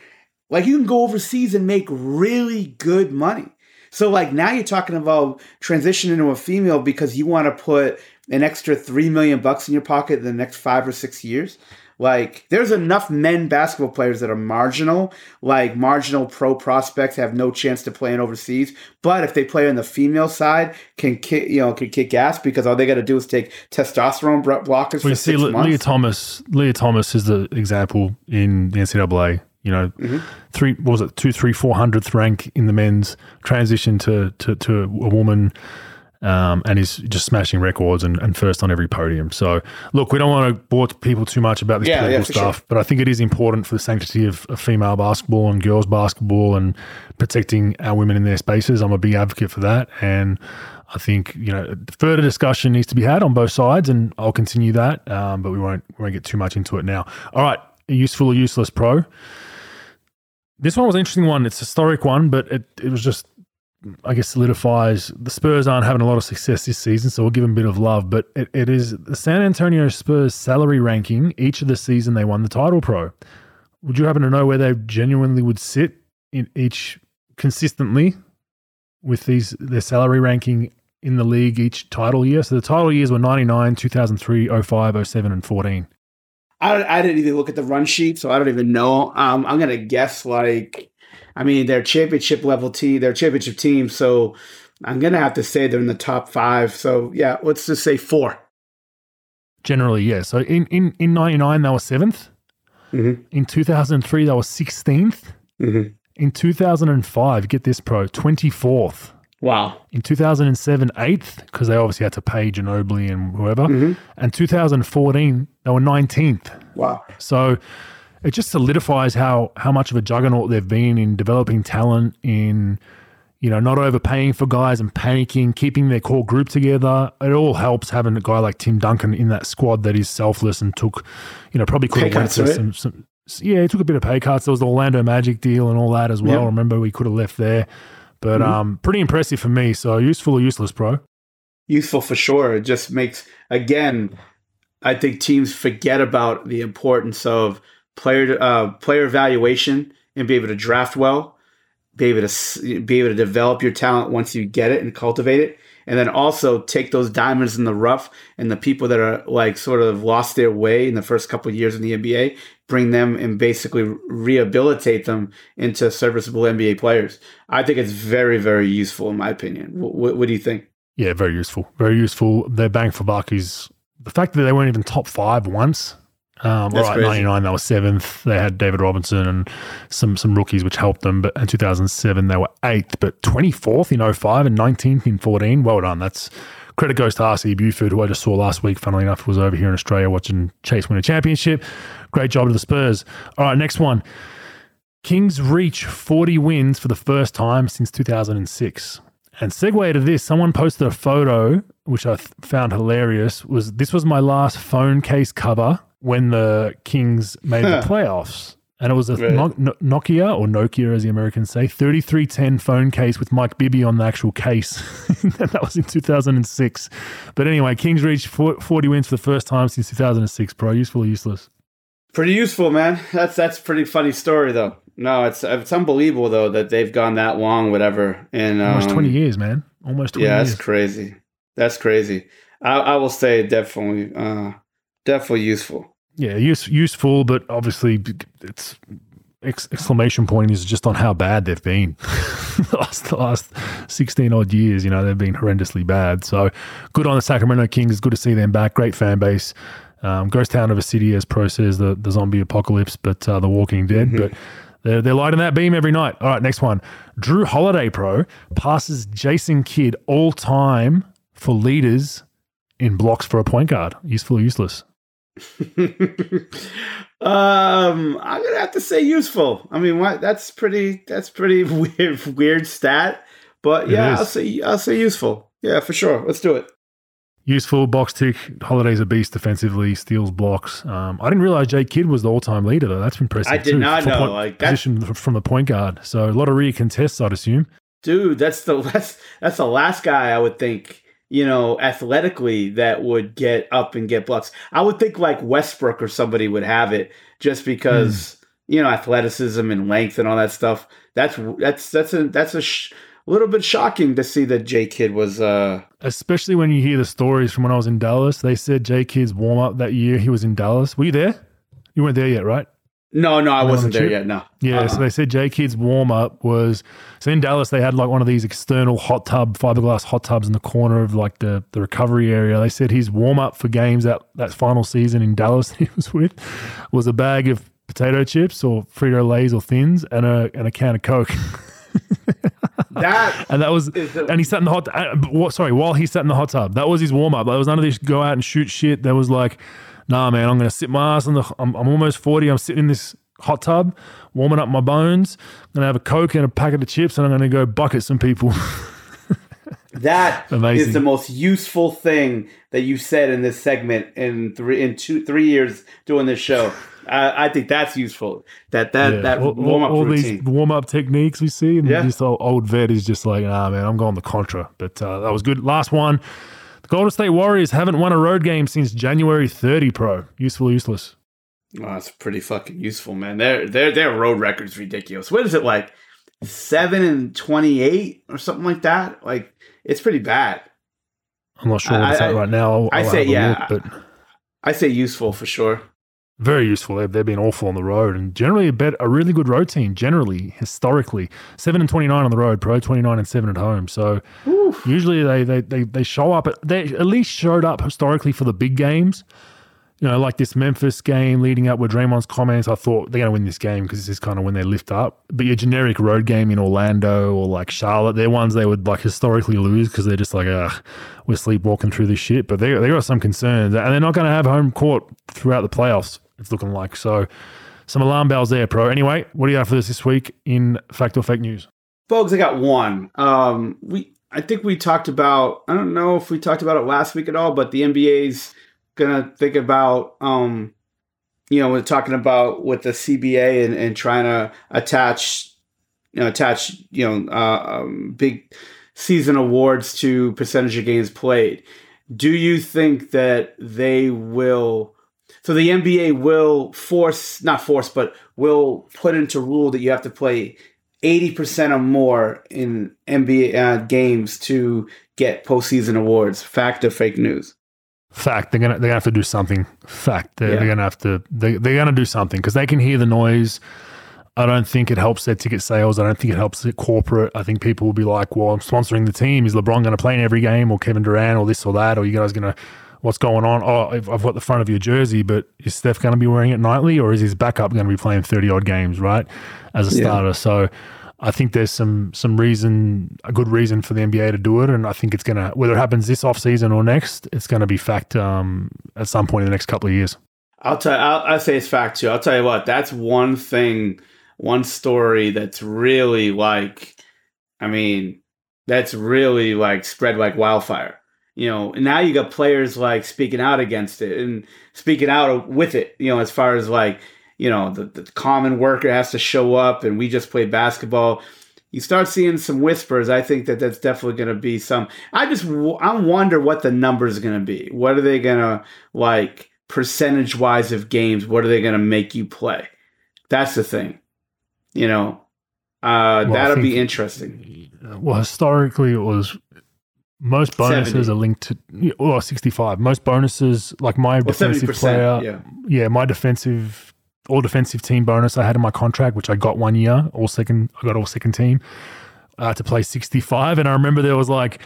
[SPEAKER 5] Like you can go overseas and make really good money. So like now you're talking about transitioning to a female because you want to put an extra three million bucks in your pocket in the next five or six years. Like there's enough men basketball players that are marginal, like marginal pro prospects have no chance to play in overseas. But if they play on the female side, can kick you know can kick ass because all they got to do is take testosterone blockers
[SPEAKER 4] We see
[SPEAKER 5] six
[SPEAKER 4] Le- Lia Thomas. Lia Thomas is the example in the NCAA. You know,
[SPEAKER 5] Mm-hmm.
[SPEAKER 4] three what was it two, three, four hundredth rank in the men's transition to to, to a woman. Um, and he's just smashing records and, and first on every podium. So, look, we don't want to bore people too much about this
[SPEAKER 5] Yeah,
[SPEAKER 4] political
[SPEAKER 5] yeah,
[SPEAKER 4] stuff, but I think it is important for the sanctity of, of female basketball and girls basketball and protecting our women in their spaces. I'm a big advocate for that, and I think you know further discussion needs to be had on both sides, and I'll continue that. Um, but we won't we won't get too much into it now. All right, useful or useless pro. This one was an interesting one. It's a historic one, but it, it was just I guess solidifies the Spurs aren't having a lot of success this season, so we'll give them a bit of love. But it, it is the San Antonio Spurs salary ranking each of the season they won the title pro. Would you happen to know where they genuinely would sit in each consistently with these their salary ranking in the league each title year? So the title years were 99, 2003, 05, 07, and 14.
[SPEAKER 5] I, I didn't even look at the run sheet, so I don't even know. Um, I'm gonna guess like, I mean, they're championship level team, they're championship team, so I'm gonna have to say they're in the top five. So yeah, let's just say four.
[SPEAKER 4] Generally, yeah. So in, in, in 99, they were 7th.
[SPEAKER 5] Mhm.
[SPEAKER 4] In 2003, they were 16th.
[SPEAKER 5] Mhm.
[SPEAKER 4] In 2005, get this, pro, 24th.
[SPEAKER 5] Wow.
[SPEAKER 4] In 2007, eighth, because they obviously had to pay Ginobili and whoever. And 2014, they were 19th.
[SPEAKER 5] Wow.
[SPEAKER 4] So it just solidifies how how much of a juggernaut they've been in developing talent, in you know not overpaying for guys and panicking, keeping their core group together. It all helps having a guy like Tim Duncan in that squad that is selfless and took, you know, probably could have went some, some. Yeah, he took a bit of pay cuts. There was the Orlando Magic deal and all that as well.
[SPEAKER 5] Yeah.
[SPEAKER 4] Remember, we could have left there, but um, pretty impressive for me. So useful or useless, bro?
[SPEAKER 5] useful for sure. It just makes again, I think teams forget about the importance of player uh, player evaluation and be able to draft well, be able to be able to develop your talent once you get it and cultivate it, and then also take those diamonds in the rough and the people that are like sort of lost their way in the first couple of years in the NBA, bring them and basically rehabilitate them into serviceable NBA players. I think it's very very useful in my opinion. What, what do you think?
[SPEAKER 4] Yeah, very useful. Very useful. Their bang for buck is the fact that they weren't even top five once. Um, all right,
[SPEAKER 5] crazy.
[SPEAKER 4] 99, they were seventh. They had David Robinson and some some rookies, which helped them. But in 2007, they were eighth, but 24th in 05 and 19th in 14. Well done. That's credit goes to RC Buford, who I just saw last week. Funnily enough, was over here in Australia watching Chase win a championship. Great job to the Spurs. All right, next one. Kings reach 40 wins for the first time since 2006. And segue to this, someone posted a photo which I th- found hilarious. Was this was my last phone case cover when the Kings made the playoffs, and it was a
[SPEAKER 5] Right.
[SPEAKER 4] no- no- Nokia or Nokia as the Americans say, 3310 phone case with Mike Bibby on the actual case. that was in 2006. But anyway, Kings reached 40 wins for the first time since 2006. Pro useful or useless?
[SPEAKER 5] Pretty useful, man. That's that's a pretty funny story though. No, it's it's unbelievable though that they've gone that long, whatever. And um,
[SPEAKER 4] Almost 20 years, man. Almost 20
[SPEAKER 5] Yeah,
[SPEAKER 4] years.
[SPEAKER 5] that's crazy. That's crazy. I, I will say definitely, uh, definitely useful.
[SPEAKER 4] Yeah, use, useful, but obviously it's ex- exclamation point is just on how bad they've been. the, last, the last 16 odd years, you know, they've been horrendously bad. So good on the Sacramento Kings. Good to see them back. Great fan base. Um, ghost town of a city, as Pro says, the, the zombie apocalypse, but uh, the Walking Dead. But they're, they're lighting that beam every night. All right, next one. Jrue Holiday, Pro, passes Jason Kidd all time for leaders in blocks for a point guard. Useful or useless?
[SPEAKER 5] um, I'm gonna have to say useful. I mean, what? That's pretty. That's pretty weird. Weird stat, but yeah. I'll say I'll say useful. Yeah, for sure. Let's do it.
[SPEAKER 4] Useful box tick. Holiday's a beast defensively, steals blocks. Um, I didn't realize Jay Kidd was the all-time leader though. That's impressive.
[SPEAKER 5] I did
[SPEAKER 4] too,
[SPEAKER 5] not know,
[SPEAKER 4] point-
[SPEAKER 5] like, that's-
[SPEAKER 4] position from the point guard. So a lot of rear contests, I'd assume.
[SPEAKER 5] Dude, that's the that's that's the last guy I would think, you know, athletically that would get up and get blocks. I would think like Westbrook or somebody would have it just because you know athleticism and length and all that stuff. That's that's that's a that's a sh- little bit shocking to see that J Kidd was. uh
[SPEAKER 4] Especially when you hear the stories from when I was in Dallas. They said J Kidd's warm up that year he was in Dallas. Were you there? You weren't there yet, right?
[SPEAKER 5] No, no, I wasn't
[SPEAKER 4] the
[SPEAKER 5] there yet. No.
[SPEAKER 4] Yeah,
[SPEAKER 5] Uh-uh.
[SPEAKER 4] so they said J Kidd's warm up was so in Dallas they had like one of these external hot tub fiberglass hot tubs in the corner of like the, the recovery area. They said his warm up for games that that final season in Dallas he was with was a bag of potato chips or Frito Lay's or Thins and a and a can of Coke.
[SPEAKER 5] that
[SPEAKER 4] And that was,
[SPEAKER 5] the-
[SPEAKER 4] and he sat in the hot. Uh, sorry, while he sat in the hot tub, that was his warm up. There was none of this go out and shoot shit. There was like, nah, man, I'm gonna sit my ass on the. I'm, I'm almost forty. I'm sitting in this hot tub, warming up my bones. I'm gonna have a coke and a packet of chips, and I'm gonna go bucket some people.
[SPEAKER 5] That is
[SPEAKER 4] Amazing.
[SPEAKER 5] the most useful thing that you said in this segment in three in two three years doing this show. I, I think that's useful. That that
[SPEAKER 4] Yeah.
[SPEAKER 5] that warm up
[SPEAKER 4] all
[SPEAKER 5] routine.
[SPEAKER 4] these warm up techniques we see, and
[SPEAKER 5] Yeah.
[SPEAKER 4] this old, old vet is just like, ah, man, I'm going the contra. But uh, that was good. Last one. The Golden State Warriors haven't won a road game since January 30. Pro useful, useless.
[SPEAKER 5] Oh, that's pretty fucking useful, man. Their their their road record's ridiculous. What is it like? Seven and twenty eight or something like that. Like it's pretty bad.
[SPEAKER 4] I'm not sure what it's
[SPEAKER 5] I-
[SPEAKER 4] at right now. I'll,
[SPEAKER 5] I say yeah.
[SPEAKER 4] look, but
[SPEAKER 5] I say useful for sure.
[SPEAKER 4] Very useful. They've, they've been awful on the road and generally a bet a really good road team. Generally, historically, seven and twenty nine on the road, pro twenty nine and seven at home. So usually they, they they they show up. They at least showed up historically for the big games. you know, like this Memphis game leading up with Draymond's comments, I thought they're going to win this game because this is kind of when they lift up. But your generic road game in Orlando or like Charlotte, they're ones they would like historically lose because they're just like, ugh, we're sleepwalking through this shit. But they, they got some concerns and they're not going to have home court throughout the playoffs, it's looking like. So some alarm bells there, pro. Anyway, what do you have for us this week in Fact or Fake News?
[SPEAKER 5] Folks, I got one. Um, we I think we talked about I don't know if we talked about it last week at all, but the NBA's gonna think about um you know we're talking about with the cba and, and trying to attach you know attach you know uh, um, big season awards to percentage of games played do you think that they will so the nba will force not force but will put into rule that you have to play 80% or more in nba uh, games to get postseason awards fact or fake news
[SPEAKER 4] Fact, they're gonna they're gonna have to do something. Fact, they're,
[SPEAKER 5] Yeah.
[SPEAKER 4] they're gonna have to they they're gonna do something because they can hear the noise. I don't think it helps their ticket sales. I don't think it helps their corporate. I think people will be like, "Well, I'm sponsoring the team. Is LeBron going to play in every game, or Kevin Durant, or this or that, or you guys going to what's going on? Oh, I've, I've got the front of your jersey, but is Steph going to be wearing it nightly, or is his backup going to be playing 30 odd games, right, as a
[SPEAKER 5] Yeah.
[SPEAKER 4] starter? So I think there's some some reason, a good reason for the NBA to do it, and I think it's gonna whether it happens this off season or next, it's going to be fact um, at some point in the next couple of years.
[SPEAKER 5] I'll tell. I'll, I'll say it's fact too. I'll tell you what. That's one thing, one story that's really like. I mean, that's really like spread like wildfire. You know, and now you got players like speaking out against it and speaking out with it. You know, as far as like, you know, the, the common worker has to show up, and we just play basketball. You start seeing some whispers. I think that that's definitely going to be some. I just I wonder what the numbers are going to be. What are they going to like? percentage wise of games, what are they going to make you play? That's the thing. You know, uh,
[SPEAKER 4] Well,
[SPEAKER 5] that'll be interesting.
[SPEAKER 4] Well, historically, it was most bonuses
[SPEAKER 5] 70.
[SPEAKER 4] are linked to yeah, well, 65. Most bonuses, like my defensive
[SPEAKER 5] 70%,
[SPEAKER 4] player,
[SPEAKER 5] yeah.
[SPEAKER 4] yeah, my defensive all defensive team bonus I had in my contract, which I got one year, all second, I got all second team uh, to play 65. And I remember there was like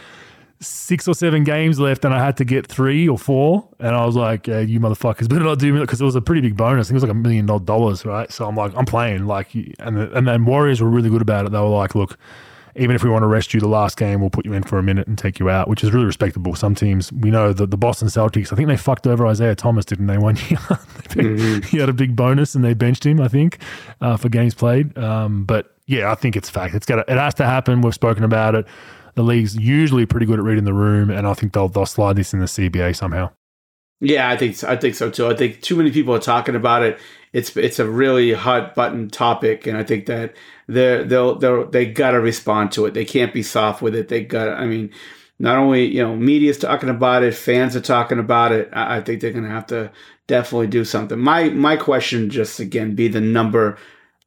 [SPEAKER 4] six or seven games left and I had to get three or four. And I was like, uh, you motherfuckers better not do me because it was a pretty big bonus. I think it was like a million dollars, right? So I'm like, I'm playing. Like, and, the, and then Warriors were really good about it. They were like, look, even if we want to rest you the last game, we'll put you in for a minute and take you out, which is really respectable. Some teams, we know that the Boston Celtics, I think they fucked over Isaiah Thomas, didn't they, one year? he had a big bonus and they benched him, I think, uh, for games played. Um, but yeah, I think it's fact. It's got it has to happen. We've spoken about it. The league's usually pretty good at reading the room, and I think they'll they'll slide this in the CBA somehow.
[SPEAKER 5] Yeah, I think. I think so too. I think too many people are talking about it. It's it's a really hot button topic, and I think that they're they'll they'll they gotta respond to it. They can't be soft with it. They got. I mean, not only you know media's talking about it, fans are talking about it. I, I think they're gonna have to definitely do something. My my question just again be the number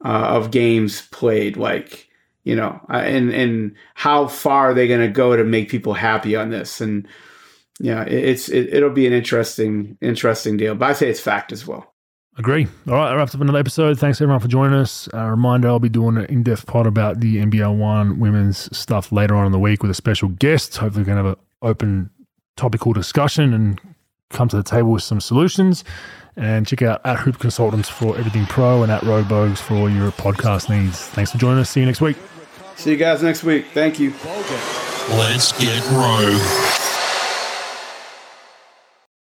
[SPEAKER 5] uh, of games played, like you know, uh, and and how far are they gonna go to make people happy on this and yeah, it, it's it, it'll be an interesting interesting deal. But I say it's fact as well.
[SPEAKER 4] Agree. All right, that wraps up another episode. Thanks everyone for joining us. A reminder: I'll be doing an in-depth pod about the NBL One women's stuff later on in the week with a special guest. Hopefully, we're going to have an open topical discussion and come to the table with some solutions. And check out at Hoop Consultants for everything pro and at Roadbogs for all your podcast needs. Thanks for joining us. See you next week.
[SPEAKER 5] See you guys next week. Thank you.
[SPEAKER 1] Let's get rogue.